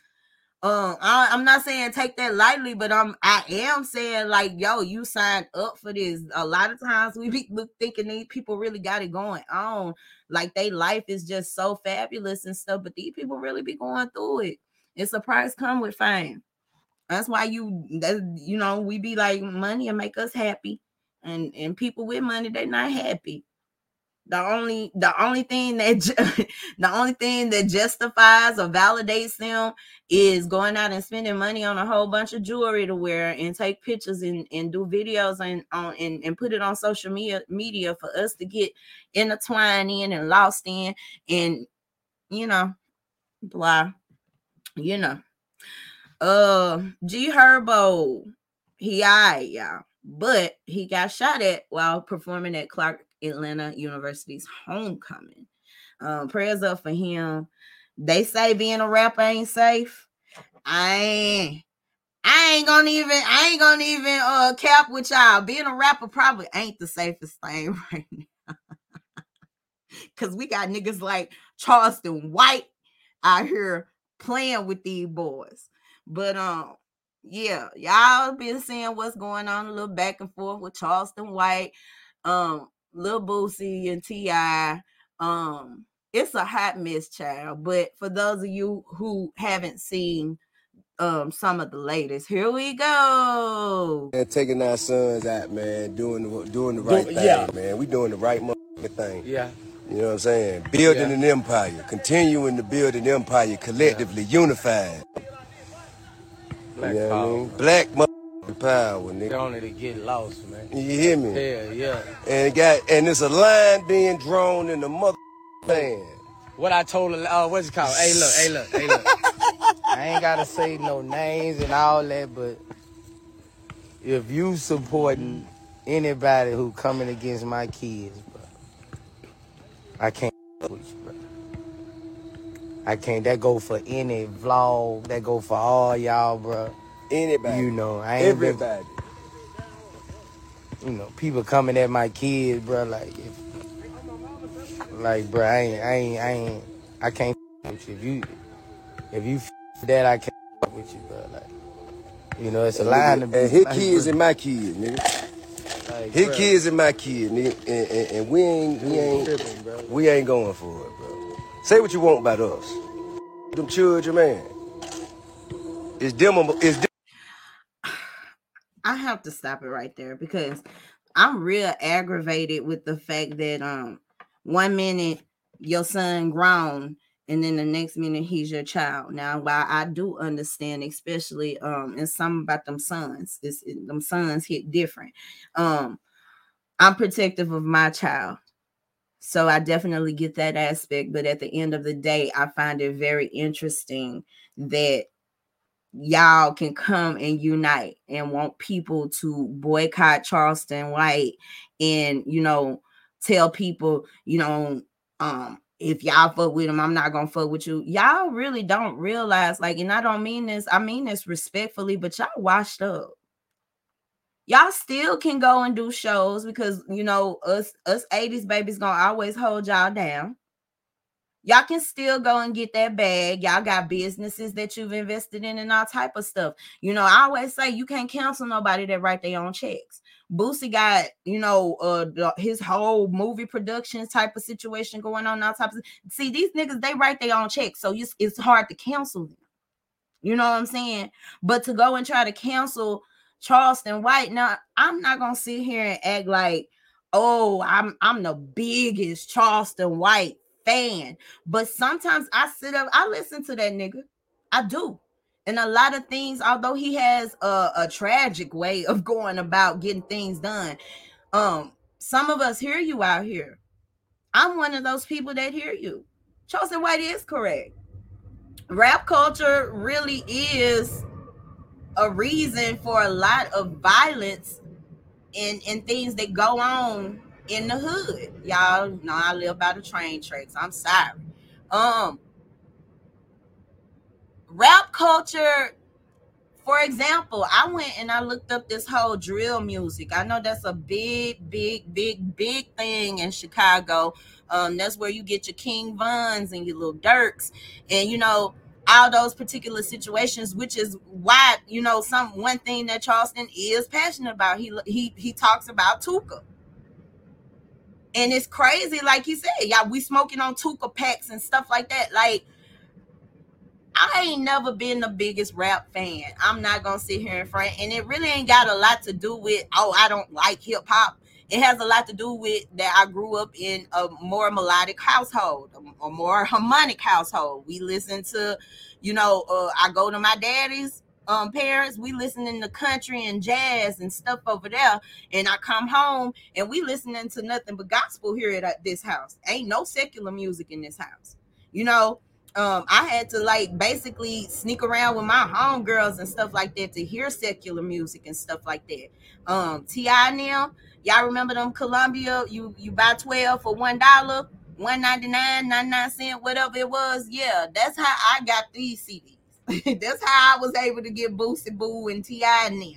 Um, I, am not saying take that lightly, but I'm I am saying like, yo, you signed up for this. A lot of times we be thinking these people really got it going on, like they life is just so fabulous and stuff, but these people really be going through it. It's a price come with fame. That's why you that you know we be like money and make us happy, and and people with money they not happy the only the only thing that [LAUGHS] the only thing that justifies or validates them is going out and spending money on a whole bunch of jewelry to wear and take pictures and, and do videos and on and, and put it on social media media for us to get intertwined in and lost in and you know blah you know. Uh g herbo he I y'all but he got shot at while performing at clark Atlanta University's homecoming. Um, prayers up for him. They say being a rapper ain't safe. I ain't. I ain't gonna even. I ain't gonna even uh cap with y'all. Being a rapper probably ain't the safest thing [LAUGHS] right now. Cause we got niggas like Charleston White out here playing with these boys. But um, yeah, y'all been seeing what's going on a little back and forth with Charleston White. Um, Lil Boosie and T.I. Um, it's a hot mess, child. But for those of you who haven't seen um some of the latest, here we go. And taking our sons out, man, doing the doing the right Do, thing, yeah. man. We doing the right thing. Yeah. You know what I'm saying? Building yeah. an empire, continuing to build an empire collectively, yeah. unified. Black you know power. I mean? Black power, nigga. Don't it get lost, man. You hear me? Yeah, yeah. And got and there's a line being drawn in the mother land. What I told her, uh, what's it called? hey, look, hey, look, hey, look. I ain't gotta say no names and all that, but if you supporting anybody who coming against my kids, bro, I can't with you, bro. I can't. That go for any vlog. That go for all y'all, bro. Anybody. You know, I ain't everybody. Been, you know, people coming at my kids, bro. Like, if, like, bro, I ain't, I ain't, I ain't, I can't with you. If you, if you that, I can't with you, bro. Like, you know, it's a line. And his kids and my kids, nigga. Like, His bruh. kids and my kids, nigga, and, and, and we ain't, we ain't, we ain't going for it, bro. Say what you want about us. Them children, man. It's them. It's them. Have to stop it right there because I'm real aggravated with the fact that um one minute your son grown and then the next minute he's your child. Now, while I do understand, especially um and some about them sons, it's it, them sons hit different. Um, I'm protective of my child. So I definitely get that aspect, but at the end of the day, I find it very interesting that y'all can come and unite and want people to boycott Charleston White and you know tell people you know um if y'all fuck with him I'm not gonna fuck with you. Y'all really don't realize like and I don't mean this I mean this respectfully but y'all washed up. Y'all still can go and do shows because you know us us 80s babies gonna always hold y'all down y'all can still go and get that bag. Y'all got businesses that you've invested in and all type of stuff. You know, I always say you can't cancel nobody that write their own checks. Boosie got, you know, uh his whole movie production type of situation going on, all types of see these niggas, they write their own checks, so it's, it's hard to cancel them. You know what I'm saying? But to go and try to cancel Charleston White, now I'm not gonna sit here and act like, oh, I'm I'm the biggest Charleston White fan. But sometimes I sit up, I listen to that nigga. I do. And a lot of things, although he has a, a tragic way of going about getting things done, um, some of us hear you out here. I'm one of those people that hear you. Charleston White is correct. Rap culture really is a reason for a lot of violence and, and things that go on in the hood. Y'all know I live by the train tracks. I'm sorry. Um rap culture for example, I went and I looked up this whole drill music. I know that's a big, big, big, big thing in Chicago. Um, that's where you get your King Vons and your little Durks, and you know all those particular situations, which is why you know some one thing that Charleston is passionate about. He he he talks about Tooka. And it's crazy, like you said, y'all, we smoking on Tooka packs and stuff like that. Like, I ain't never been the biggest rap fan. I'm not gonna sit here in front, and it really ain't got a lot to do with oh, I don't like hip hop. It has a lot to do with that I grew up in a more melodic household, a more harmonic household. We listen to, you know, uh, I go to my daddy's um parents, we listening to country and jazz and stuff over there. And I come home and we listening to nothing but gospel here at this house. Ain't no secular music in this house. You know, um, I had to like basically sneak around with my homegirls and stuff like that to hear secular music and stuff like that. Um, T.I. now, y'all remember them Columbia? You you buy 12 for one dollar, 199, 99 cent, whatever it was. Yeah, that's how I got these CDs. [LAUGHS] that's how I was able to get Boosie Boo and T.I. and them.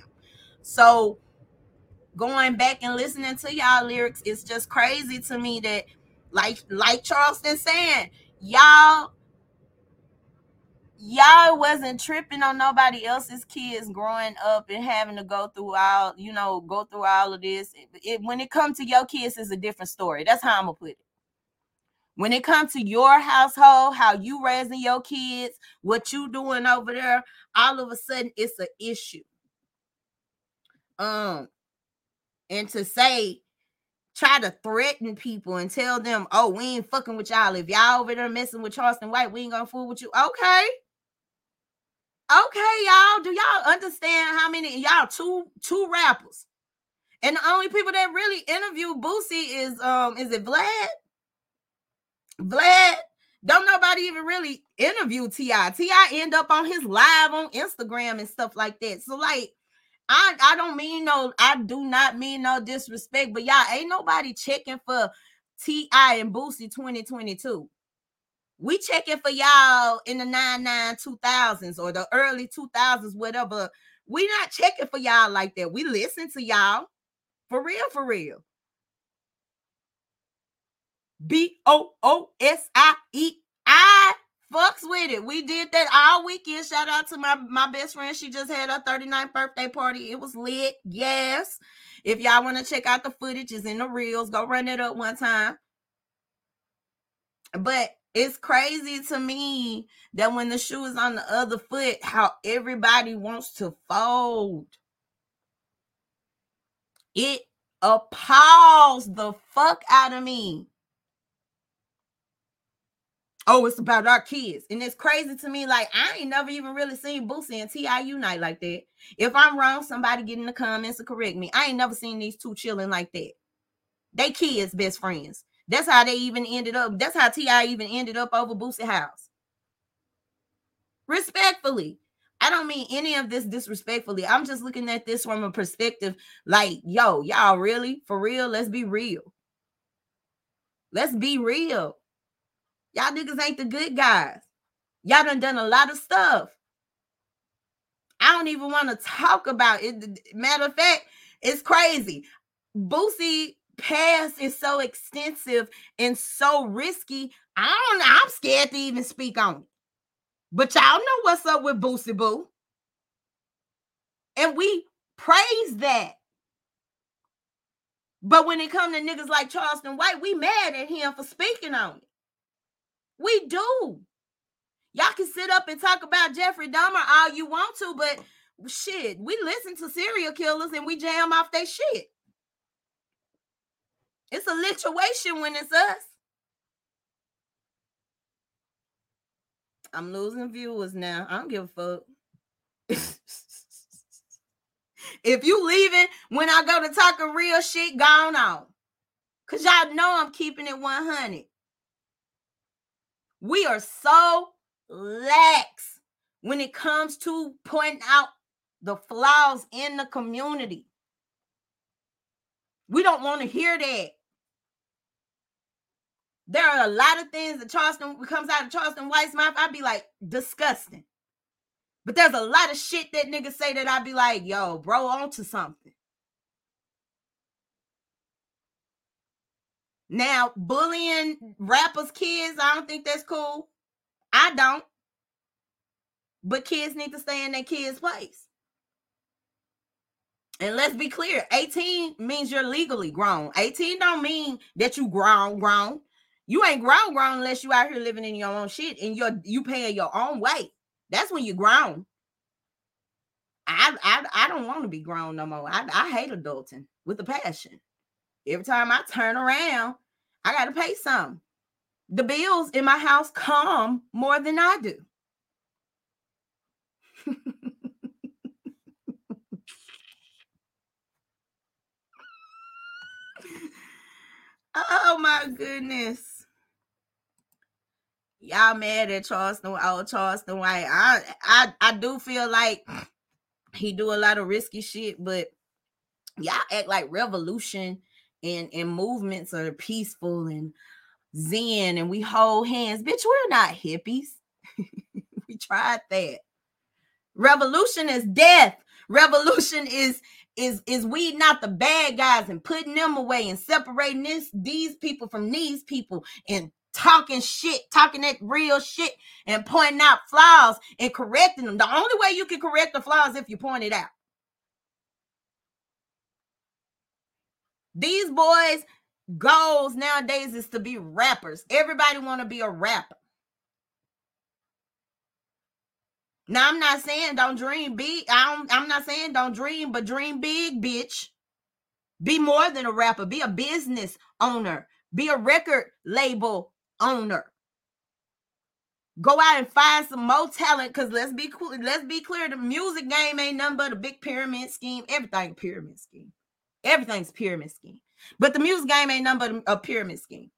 So going back and listening to y'all lyrics, it's just crazy to me that like like Charleston saying, y'all y'all wasn't tripping on nobody else's kids growing up and having to go through all you know go through all of this it, it- when it comes to your kids is a different story that's how i'm gonna put it when it comes to your household how you raising your kids what you doing over there all of a sudden it's an issue um and to say try to threaten people and tell them oh we ain't fucking with y'all if y'all over there messing with charleston white we ain't gonna fool with you okay Okay, y'all. Do y'all understand how many y'all two two rappers? And the only people that really interview Boosie is um is it Vlad? Vlad. Don't nobody even really interview T.I. T.I. end up on his live on Instagram and stuff like that. So like I I don't mean no, I do not mean no disrespect, but y'all ain't nobody checking for T.I. and Boosie 2022 we checking for y'all in the 99 2000s or the early 2000s whatever we not checking for y'all like that we listen to y'all for real for real B O O S I E. I fucks with it. We did that all weekend. Shout out to my my best friend. She just had her 39th birthday party. It was lit. Yes. If y'all want to check out the footage, it's in the reels. Go run it up one time. But it's crazy to me that when the shoe is on the other foot, how everybody wants to fold. It appalls the fuck out of me. Oh, it's about our kids. And it's crazy to me. Like, I ain't never even really seen Boosie and T.I. unite like that. If I'm wrong, somebody get in the comments to correct me. I ain't never seen these two chilling like that. They kids best friends. That's how they even ended up. That's how T.I. even ended up over Boosie house. Respectfully. I don't mean any of this disrespectfully. I'm just looking at this from a perspective like, yo, y'all really? For real? Let's be real. Let's be real. Y'all niggas ain't the good guys. Y'all done done a lot of stuff. I don't even want to talk about it. Matter of fact, it's crazy. Boosie past is so extensive and so risky. I don't know. I'm scared to even speak on it. But y'all know what's up with Boosie Boo. And we praise that. But when it comes to niggas like Charleston White, we mad at him for speaking on it. We do. Y'all can sit up and talk about Jeffrey Dahmer all you want to, but shit, we listen to serial killers and we jam off their shit. It's a lituation when it's us. I'm losing viewers now. I don't give a fuck. [LAUGHS] if you leaving when I go to talking real shit, gone on. Cause y'all know I'm keeping it 100. We are so lax when it comes to pointing out the flaws in the community. We don't want to hear that. There are a lot of things that Charleston comes out of Charleston White's mouth. I'd be like, disgusting. But there's a lot of shit that niggas say that I'd be like, yo, bro, onto something. Now, bullying rappers' kids, I don't think that's cool. I don't. But kids need to stay in their kids' place. And let's be clear 18 means you're legally grown. 18 don't mean that you grown, grown. You ain't grown, grown unless you out here living in your own shit and you're you paying your own way. That's when you're grown. I I, I don't want to be grown no more. I, I hate adulting with a passion. Every time I turn around, I got to pay some. The bills in my house come more than I do. oh my goodness. Y'all mad at Charleston, oh Charleston White. I I I do feel like he do a lot of risky shit, but y'all act like revolution and and movements are peaceful and zen and we hold hands. Bitch, we're not hippies. [LAUGHS] we tried that. Revolution is death. Revolution is is is we not the bad guys and putting them away and separating this these people from these people and talking shit, talking that real shit and pointing out flaws and correcting them. The only way you can correct the flaws if you point it out. These boys' goals nowadays is to be rappers. Everybody want to be a rapper. Now I'm not saying don't dream big. I don't, I'm not saying don't dream, but dream big, bitch. Be more than a rapper. Be a business owner. Be a record label owner. Go out and find some more talent. Cause let's be cool. Let's be clear. The music game ain't nothing but a big pyramid scheme. Everything pyramid scheme. Everything's pyramid scheme. But the music game ain't nothing but a pyramid scheme.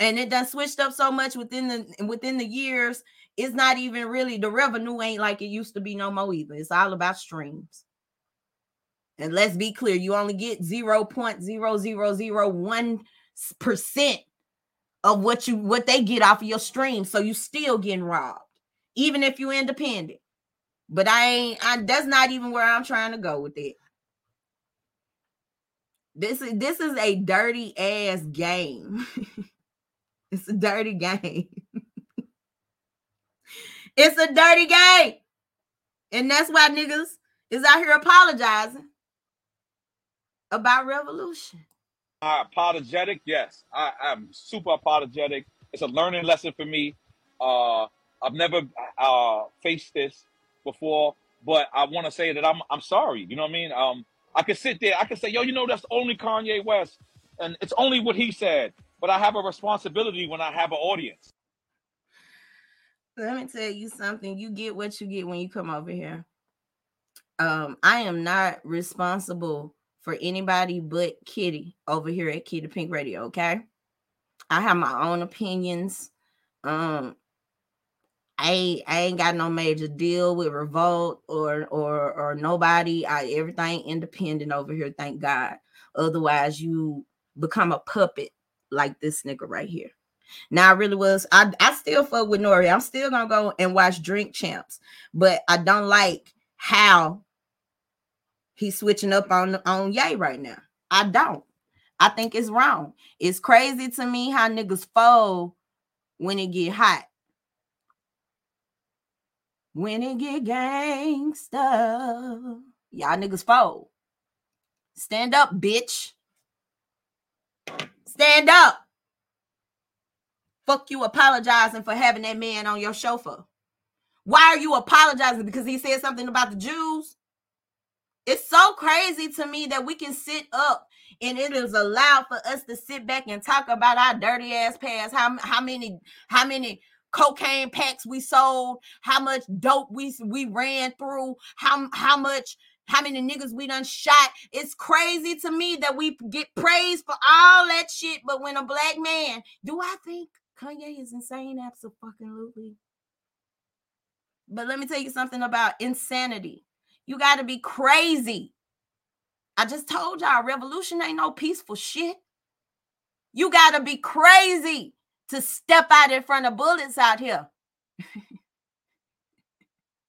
And it done switched up so much within the within the years. It's not even really the revenue ain't like it used to be no more either. It's all about streams. And let's be clear, you only get 0.0001% of what you what they get off of your stream. So you still getting robbed, even if you independent. But I ain't I that's not even where I'm trying to go with it. This is this is a dirty ass game. [LAUGHS] it's a dirty game. [LAUGHS] it's a dirty game. And that's why niggas is out here apologizing about revolution. Uh, apologetic, yes. I, I'm super apologetic. It's a learning lesson for me. Uh, I've never uh, faced this before, but I want to say that I'm I'm sorry. You know what I mean? Um, I could sit there, I could say, yo, you know, that's only Kanye West, and it's only what he said. But I have a responsibility when I have an audience. Let me tell you something. You get what you get when you come over here. Um, I am not responsible for anybody but Kitty over here at Kitty Pink Radio, okay? I have my own opinions. Um, I ain't, I ain't got no major deal with revolt or or or nobody. I everything independent over here, thank God. Otherwise, you become a puppet like this nigga right here. Now I really was I I still fuck with Nori. I'm still gonna go and watch Drink Champs, but I don't like how he's switching up on on Yay right now. I don't. I think it's wrong. It's crazy to me how niggas fold when it get hot. When it get gangsta, y'all niggas fold. Stand up, bitch. Stand up. Fuck you apologizing for having that man on your chauffeur. Why are you apologizing? Because he said something about the Jews? It's so crazy to me that we can sit up and it is allowed for us to sit back and talk about our dirty ass past. How, how many, how many cocaine packs we sold, how much dope we we ran through, how how much how many niggas we done shot. It's crazy to me that we get praised for all that shit, but when a black man, do I think Kanye is insane? Absolutely. But let me tell you something about insanity. You got to be crazy. I just told y'all, revolution ain't no peaceful shit. You got to be crazy to step out in front of bullets out here.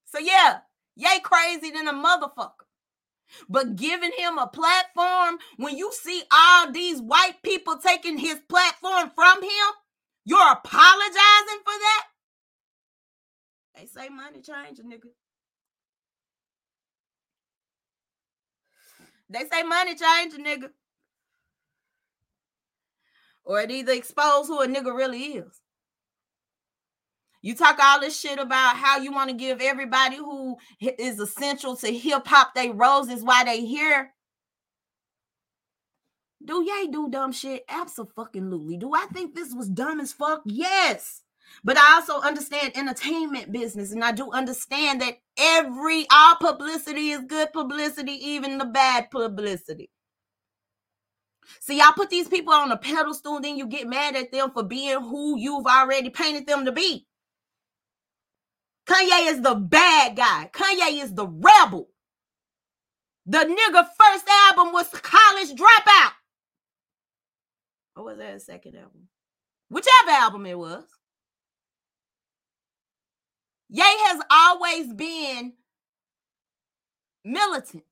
so yeah, yay crazy than a motherfucker. But giving him a platform when you see all these white people taking his platform from him, you're apologizing for that? They say money change a nigga. They say money change a nigga or it either expose who a nigga really is. You talk all this shit about how you want to give everybody who is essential to hip hop they roses while they here. Do yay do dumb shit? Absolutely. Do I think this was dumb as fuck? Yes. But I also understand entertainment business, and I do understand that every all publicity is good publicity, even the bad publicity. See, y'all put these people on a pedestal, then you get mad at them for being who you've already painted them to be. Kanye is the bad guy. Kanye is the rebel. The nigga first album was College Dropout. Or was that a second album? Whichever album it was. Ye has always been militant.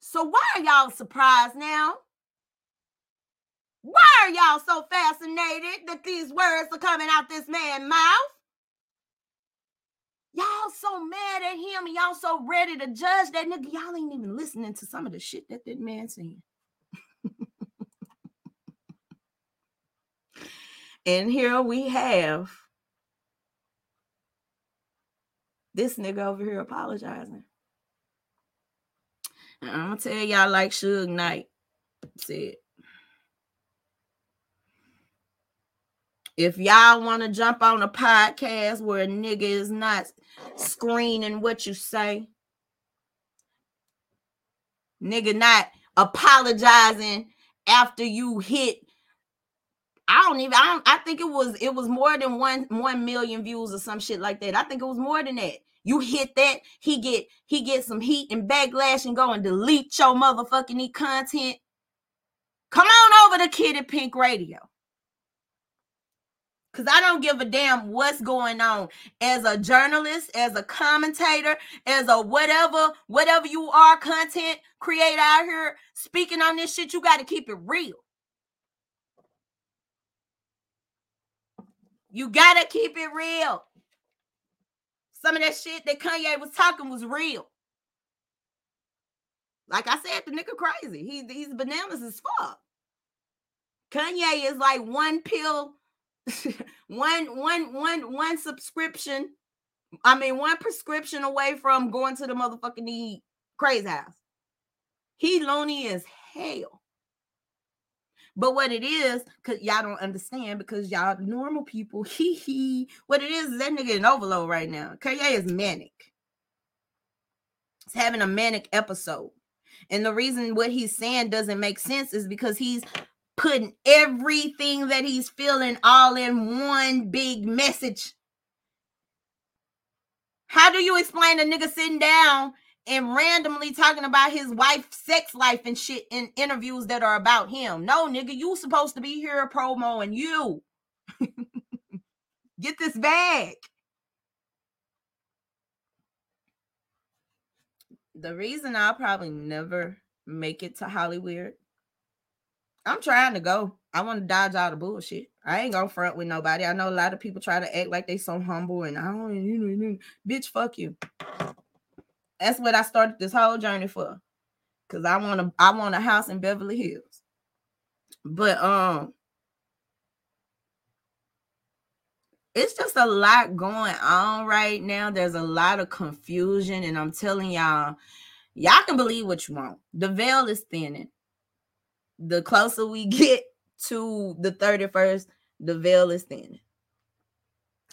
So why are y'all surprised now? Why are y'all so fascinated that these words are coming out this man's mouth? Y'all so mad at him and y'all so ready to judge that nigga. Y'all ain't even listening to some of the shit that that man saying. [LAUGHS] and here we have this nigga over here apologizing. And I'm gonna tell y'all like Suge Knight said. If y'all want to jump on a podcast where a nigga is not screening what you say, nigga not apologizing after you hit I don't even I don't I think it was it was more than one one million views or some shit like that. I think it was more than that. You hit that, he get he get some heat and backlash and go and delete your motherfucking content. Come on over to Kitty Pink Radio. Because I don't give a damn what's going on. As a journalist, as a commentator, as a whatever, whatever you are, content creator out here speaking on this shit, you got to keep it real. You got to keep it real. Some of that shit that Kanye was talking was real. Like I said, the nigga crazy. He, he's bananas as fuck. Kanye is like one pill [LAUGHS] one one one one subscription i mean one prescription away from going to the motherfucking crazy house. He lonely as hell. But what it is because y'all don't understand because y'all normal people [LAUGHS] he he what it is is that nigga in overload right now. Kanye is manic. He's having a manic episode. And the reason what he's saying doesn't make sense is because he's putting everything that he's feeling all in one big message. How do you explain a nigga sitting down and randomly talking about his wife's sex life and shit in interviews that are about him? No, nigga, you supposed to be here promoing you. [LAUGHS] Get this bag. The reason I'll probably never make it to Hollywood I'm trying to go. I want to dodge all the bullshit. I ain't gonna front with nobody. I know a lot of people try to act like they so humble and I don't, you know, you know, bitch, fuck you. That's what I started this whole journey for. Cause I want to, I want a house in Beverly Hills. But um, it's just a lot going on right now. There's a lot of confusion, and I'm telling y'all, y'all can believe what you want. The veil is thinning the closer we [LAUGHS] get to the 31st, the veil is thinning.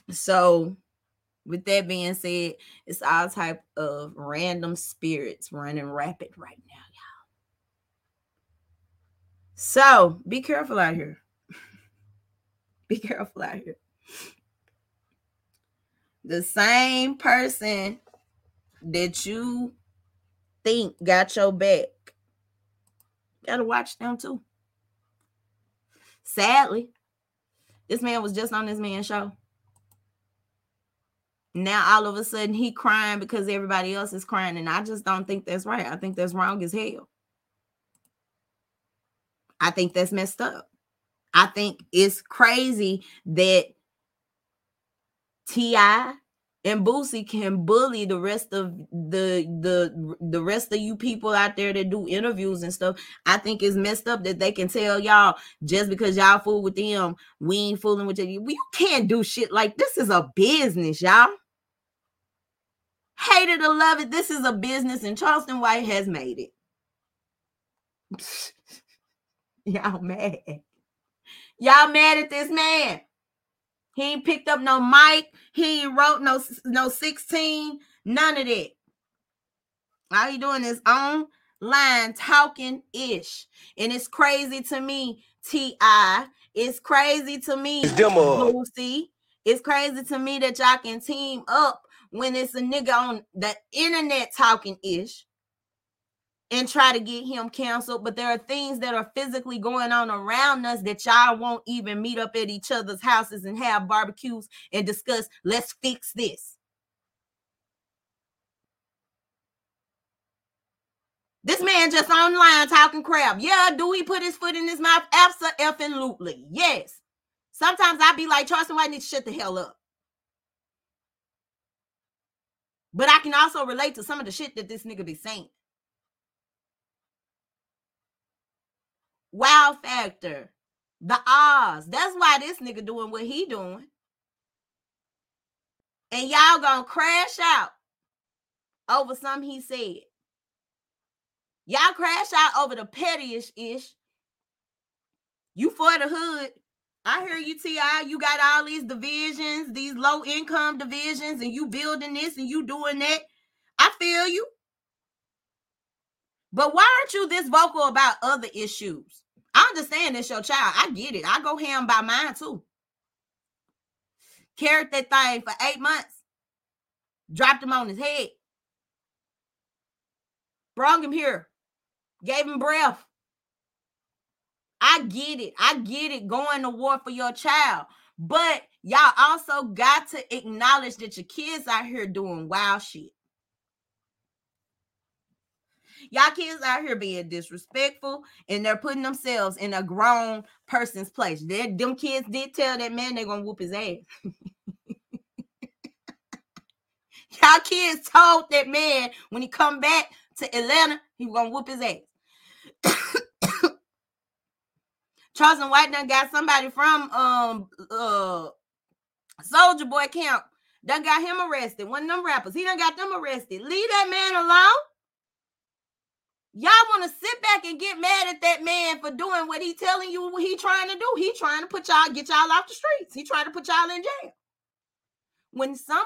So, with that being said, it's all type of random spirits running rapid right now, y'all. So, be careful out here. [LAUGHS] be careful out here. The same person that you think got your back Gotta watch them too. Sadly, this man was just on this man's show. Now all of a sudden he crying because everybody else is crying, and I just don't think that's right. I think that's wrong as hell. I think that's messed up. I think it's crazy that T.I and Boosie can bully the rest of the the the rest of you people out there that do interviews and stuff. I think it's messed up that they can tell y'all just because y'all fool with them, we ain't fooling with you. You can't do shit like this is a business, y'all. Hate it or love it, this is a business, and Charleston White has made it. [LAUGHS] y'all mad. Y'all mad at this man. He ain't picked up no mic. He ain't wrote no no 16. None of that. All he doing is online talking ish. And it's crazy to me, T.I. It's crazy to me, uh, Boosie. It's crazy to me that y'all can team up when it's a nigga on the internet talking ish and try to get him canceled. But there are things that are physically going on around us that y'all won't even meet up at each other's houses and have barbecues and discuss, let's fix this. This man just online talking crap. Yeah, do he put his foot in his mouth? Absolutely. Yes. Sometimes I be like, Charleston White needs to shut the hell up. But I can also relate to some of the shit that this nigga be saying. Wow factor. The odds. That's why this nigga doing what he doing. And y'all gonna crash out over something he said. Y'all crash out over the pettiest ish. You for the hood. I hear you, T.I. You got all these divisions, these low income divisions, and you building this and you doing that. I feel you. But why aren't you this vocal about other issues? I understand it's your child. I get it. I go ham by mine too. Carried that thing for eight months, dropped him on his head, brought him here, gave him breath. I get it. I get it going to war for your child. But Y'all also got to acknowledge that your kids out here doing wild shit. Y'all kids out here being disrespectful and they're putting themselves in a grown person's place. they them kids did tell that man they're gonna whoop his ass. [LAUGHS] Y'all kids told that man when he come back to Atlanta, he was gonna whoop his ass. [COUGHS] Charleston White done got somebody from um uh Soulja Boy camp done got him arrested. One of them rappers, he done got them arrested. Leave that man alone. Y'all want to sit back and get mad at that man for doing what he telling you what he trying to do. He trying to put y'all, get y'all off the streets. He trying to put y'all in jail. When someone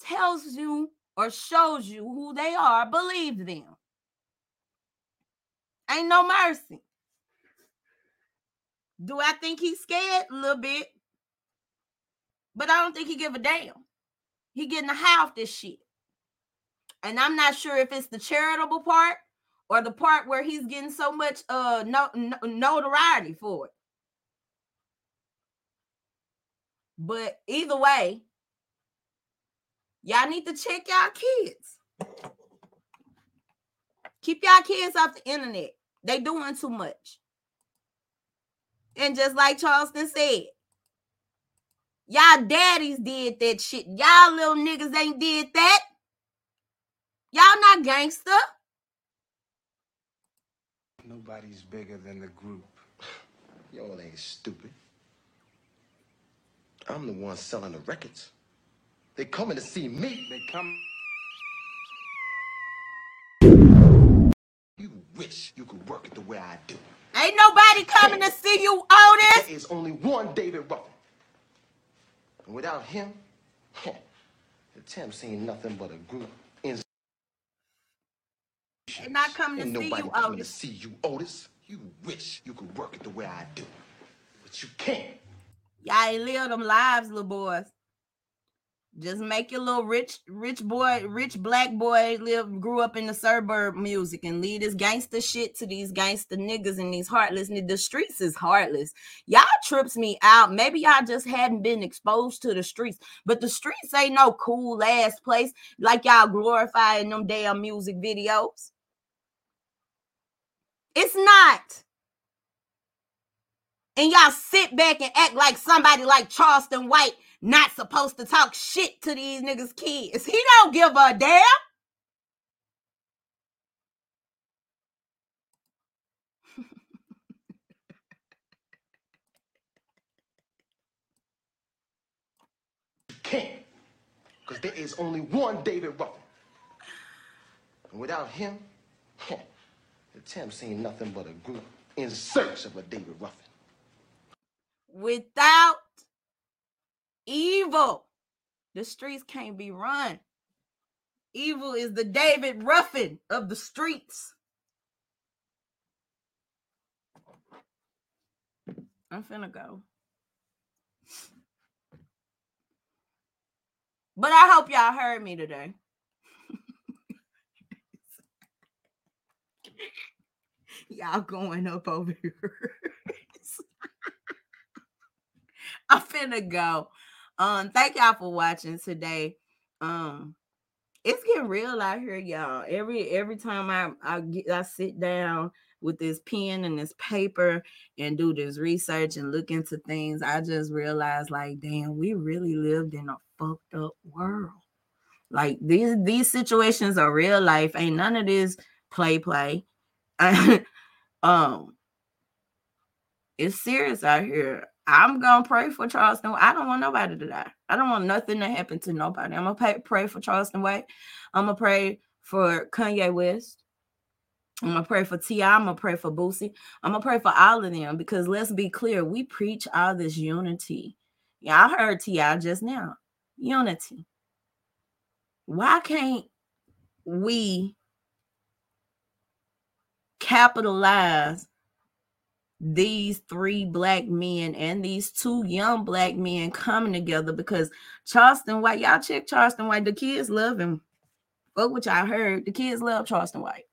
tells you or shows you who they are, believe them. Ain't no mercy. Do I think he's scared? A little bit. But I don't think he give a damn. He getting a half this shit. And I'm not sure if it's the charitable part or the part where he's getting so much uh no, no, notoriety for it. But either way, y'all need to check y'all kids. Keep y'all kids off the internet. They doing too much. And just like Charleston said, y'all daddies did that shit. Y'all little niggas ain't did that. Y'all not gangster. Nobody's bigger than the group. [SIGHS] Y'all ain't stupid. I'm the one selling the records. They coming to see me. They come. You wish you could work it the way I do. Ain't nobody coming to see you, Otis. There is only one David Ruffin. And without him, [LAUGHS] the Temps ain't nothing but a group not coming Ain't to see nobody you, coming to Otis. see you, Otis. You wish you could work it the way I do. But you can't. Y'all ain't live them lives, little boys. Just make your little rich, rich boy, rich black boy live, grew up in the suburb music and lead this gangster shit to these gangster niggas and these heartless. The streets is heartless. Y'all trips me out. Maybe y'all just hadn't been exposed to the streets, but the streets ain't no cool ass place like y'all glorify in them damn music videos. It's not. And y'all sit back and act like somebody like Charleston White not supposed to talk shit to these niggas' kids. [LAUGHS] He don't give a damn. Because there is only one David Ruffin. And without him, [LAUGHS] the Temps nothing but a group in search of a David Ruffin. Without evil, the streets can't be run. Evil is the David Ruffin of the streets. I'm finna go. But I hope y'all heard me today. [LAUGHS] y'all going up over [LAUGHS] here. [LAUGHS] I'm finna go. Um, thank y'all for watching today. Um, it's getting real out here, y'all. Every every time I I get I sit down with this pen and this paper and do this research and look into things, I just realize like, damn, we really lived in a fucked up world. Like these these situations are real life. Ain't none of this play play. [LAUGHS] um, it's serious out here. I'm gonna pray for Charleston. I don't want nobody to die. I don't want nothing to happen to nobody. I'm gonna pay, pray for Charleston White. I'm gonna pray for Kanye West. I'm gonna pray for Ti. I'm gonna pray for Boosie. I'm gonna pray for all of them because let's be clear, we preach all this unity. I heard T.I. just now. Unity. Why can't we capitalize these three black men and these two young black men coming together because Charleston White, y'all check Charleston White. The kids love him. Fuck what y'all heard. The kids love Charleston White.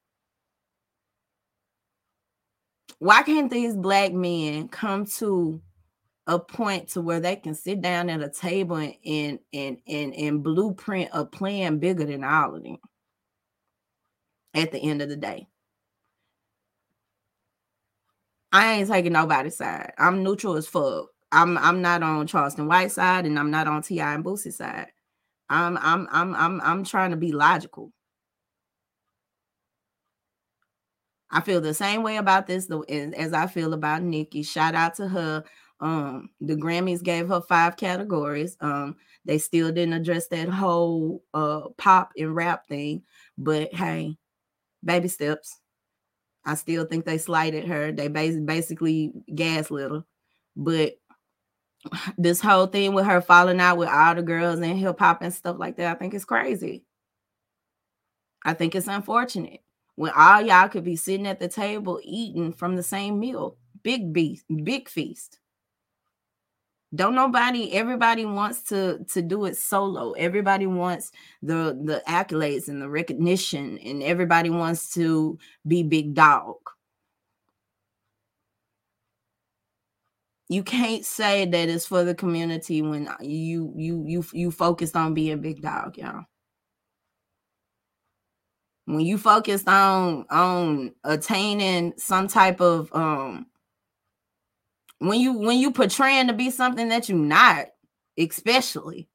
Why can't these black men come to a point to where they can sit down at a table and and and and, and blueprint a plan bigger than all of them at the end of the day. I ain't taking nobody's side. I'm neutral as fuck. I'm I'm not on Charleston White side and I'm not on T.I. and Boosie side. I'm I'm I'm I'm I'm trying to be logical. I feel the same way about this as I feel about Nicki. Shout out to her. Um, the Grammys gave her five categories. Um, they still didn't address that whole uh pop and rap thing, but hey, baby steps. I still think they slighted her. They basically gaslit her. But [SIGHS] this whole thing with her falling out with all the girls and hip hop and stuff like that, I think it's crazy. I think it's unfortunate when all y'all could be sitting at the table eating from the same meal. Big beast, big feast. Don't nobody, everybody wants to to do it solo. Everybody wants the the accolades and the recognition, and everybody wants to be big dog. You can't say that it's for the community when you you you you focused on being big dog, y'all when you focused on on attaining some type of um when you when you portraying to be something that you're not especially.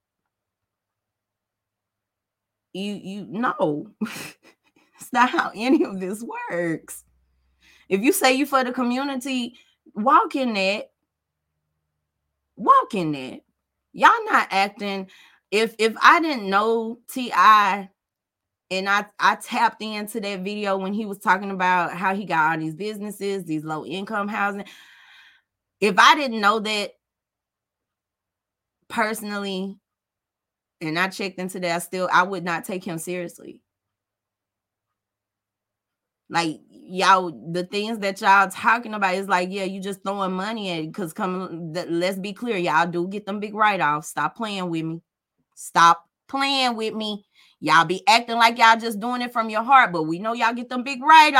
You you know [LAUGHS] it's not how any of this works. If you say you for the community walk in that. Walk in that. Y'all not acting. If if i didn't know T.I. and I I tapped into that video when he was talking about how he got all these businesses, these low income housing. If I didn't know that personally, and I checked into that, I still I would not take him seriously. Like y'all, the things that y'all talking about is like, yeah, you just throwing money at because come. Let's be clear, y'all do get them big write offs. Stop playing with me. Stop playing with me. Y'all be acting like y'all just doing it from your heart, but we know y'all get them big write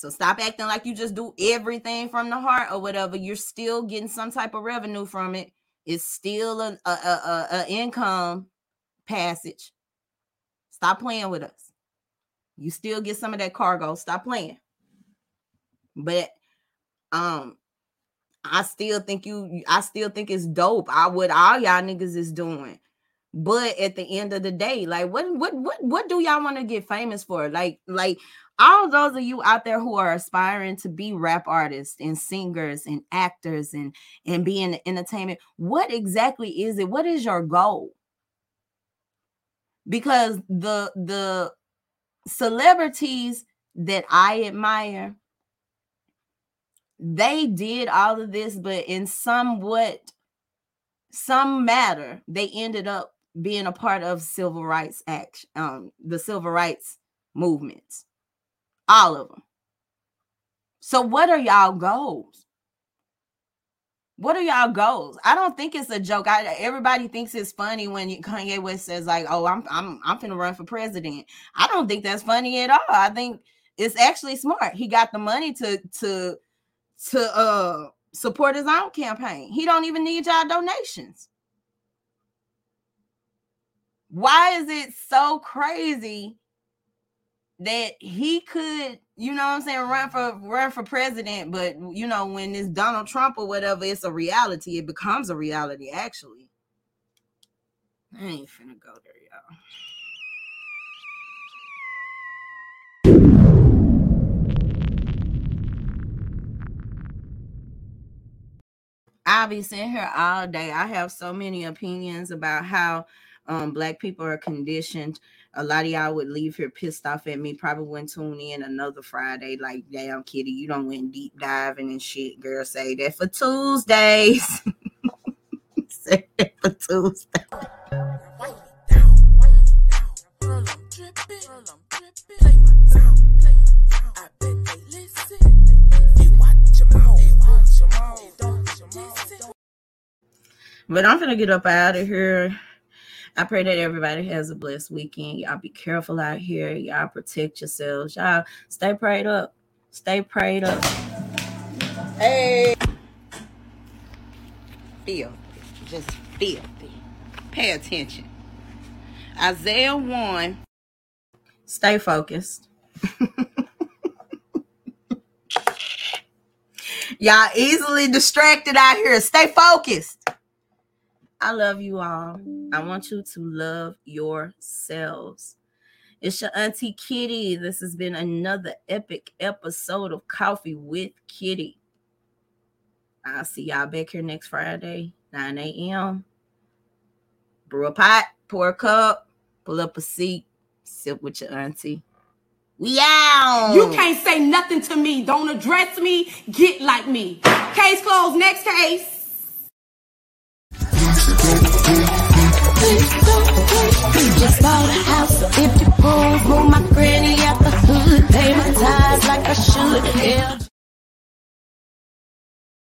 So stop acting like you just do everything from the heart or whatever. You're still getting some type of revenue from it. It's still a, a, a, a income passage. Stop playing with us. You still get some of that cargo. Stop playing. But um I still think you I still think it's dope. I what all y'all niggas is doing. But at the end of the day, like what what what what do y'all want to get famous for? Like like all those of you out there who are aspiring to be rap artists and singers and actors and and be in entertainment, what exactly is it? What is your goal? Because the the celebrities that I admire they did all of this, but in somewhat some matter, they ended up being a part of civil rights action, um, the civil rights movements. All of them. So what are y'all goals? What are y'all goals? I don't think it's a joke. I, everybody thinks it's funny when Kanye West says like, "Oh, I'm I'm I'm gonna run for president." I don't think that's funny at all. I think it's actually smart. He got the money to to to uh support his own campaign. He don't even need y'all donations. Why is it so crazy that he could, you know what I'm saying, run for run for president, but you know, when it's Donald Trump or whatever, it's a reality. It becomes a reality, actually. I ain't finna go there, y'all. I'll be sitting here all day. I have so many opinions about how um, black people are conditioned. A lot of y'all would leave here pissed off at me. Probably wouldn't tune in another Friday. Like, damn, Kitty, you don't went deep diving and shit. Girl, say that for Tuesdays. [LAUGHS] say that for Tuesday. But I'm gonna get up out of here. I pray that everybody has a blessed weekend. Y'all be careful out here. Y'all protect yourselves. Y'all stay prayed up. Stay prayed up. Hey. Feel. Just feel. Pay attention. Isaiah 1. Stay focused. [LAUGHS] Y'all easily distracted out here. Stay focused. I love you all. I want you to love yourselves. It's your Auntie Kitty. This has been another epic episode of Coffee with Kitty. I'll see y'all back here next Friday, 9 a.m. Brew a pot, pour a cup, pull up a seat, sip with your auntie. We out. You can't say nothing to me. Don't address me. Get like me. Case closed. Next case. Just bought a house of 50 rooms, move my granny out the hood, pay my tithes like I should. Yeah.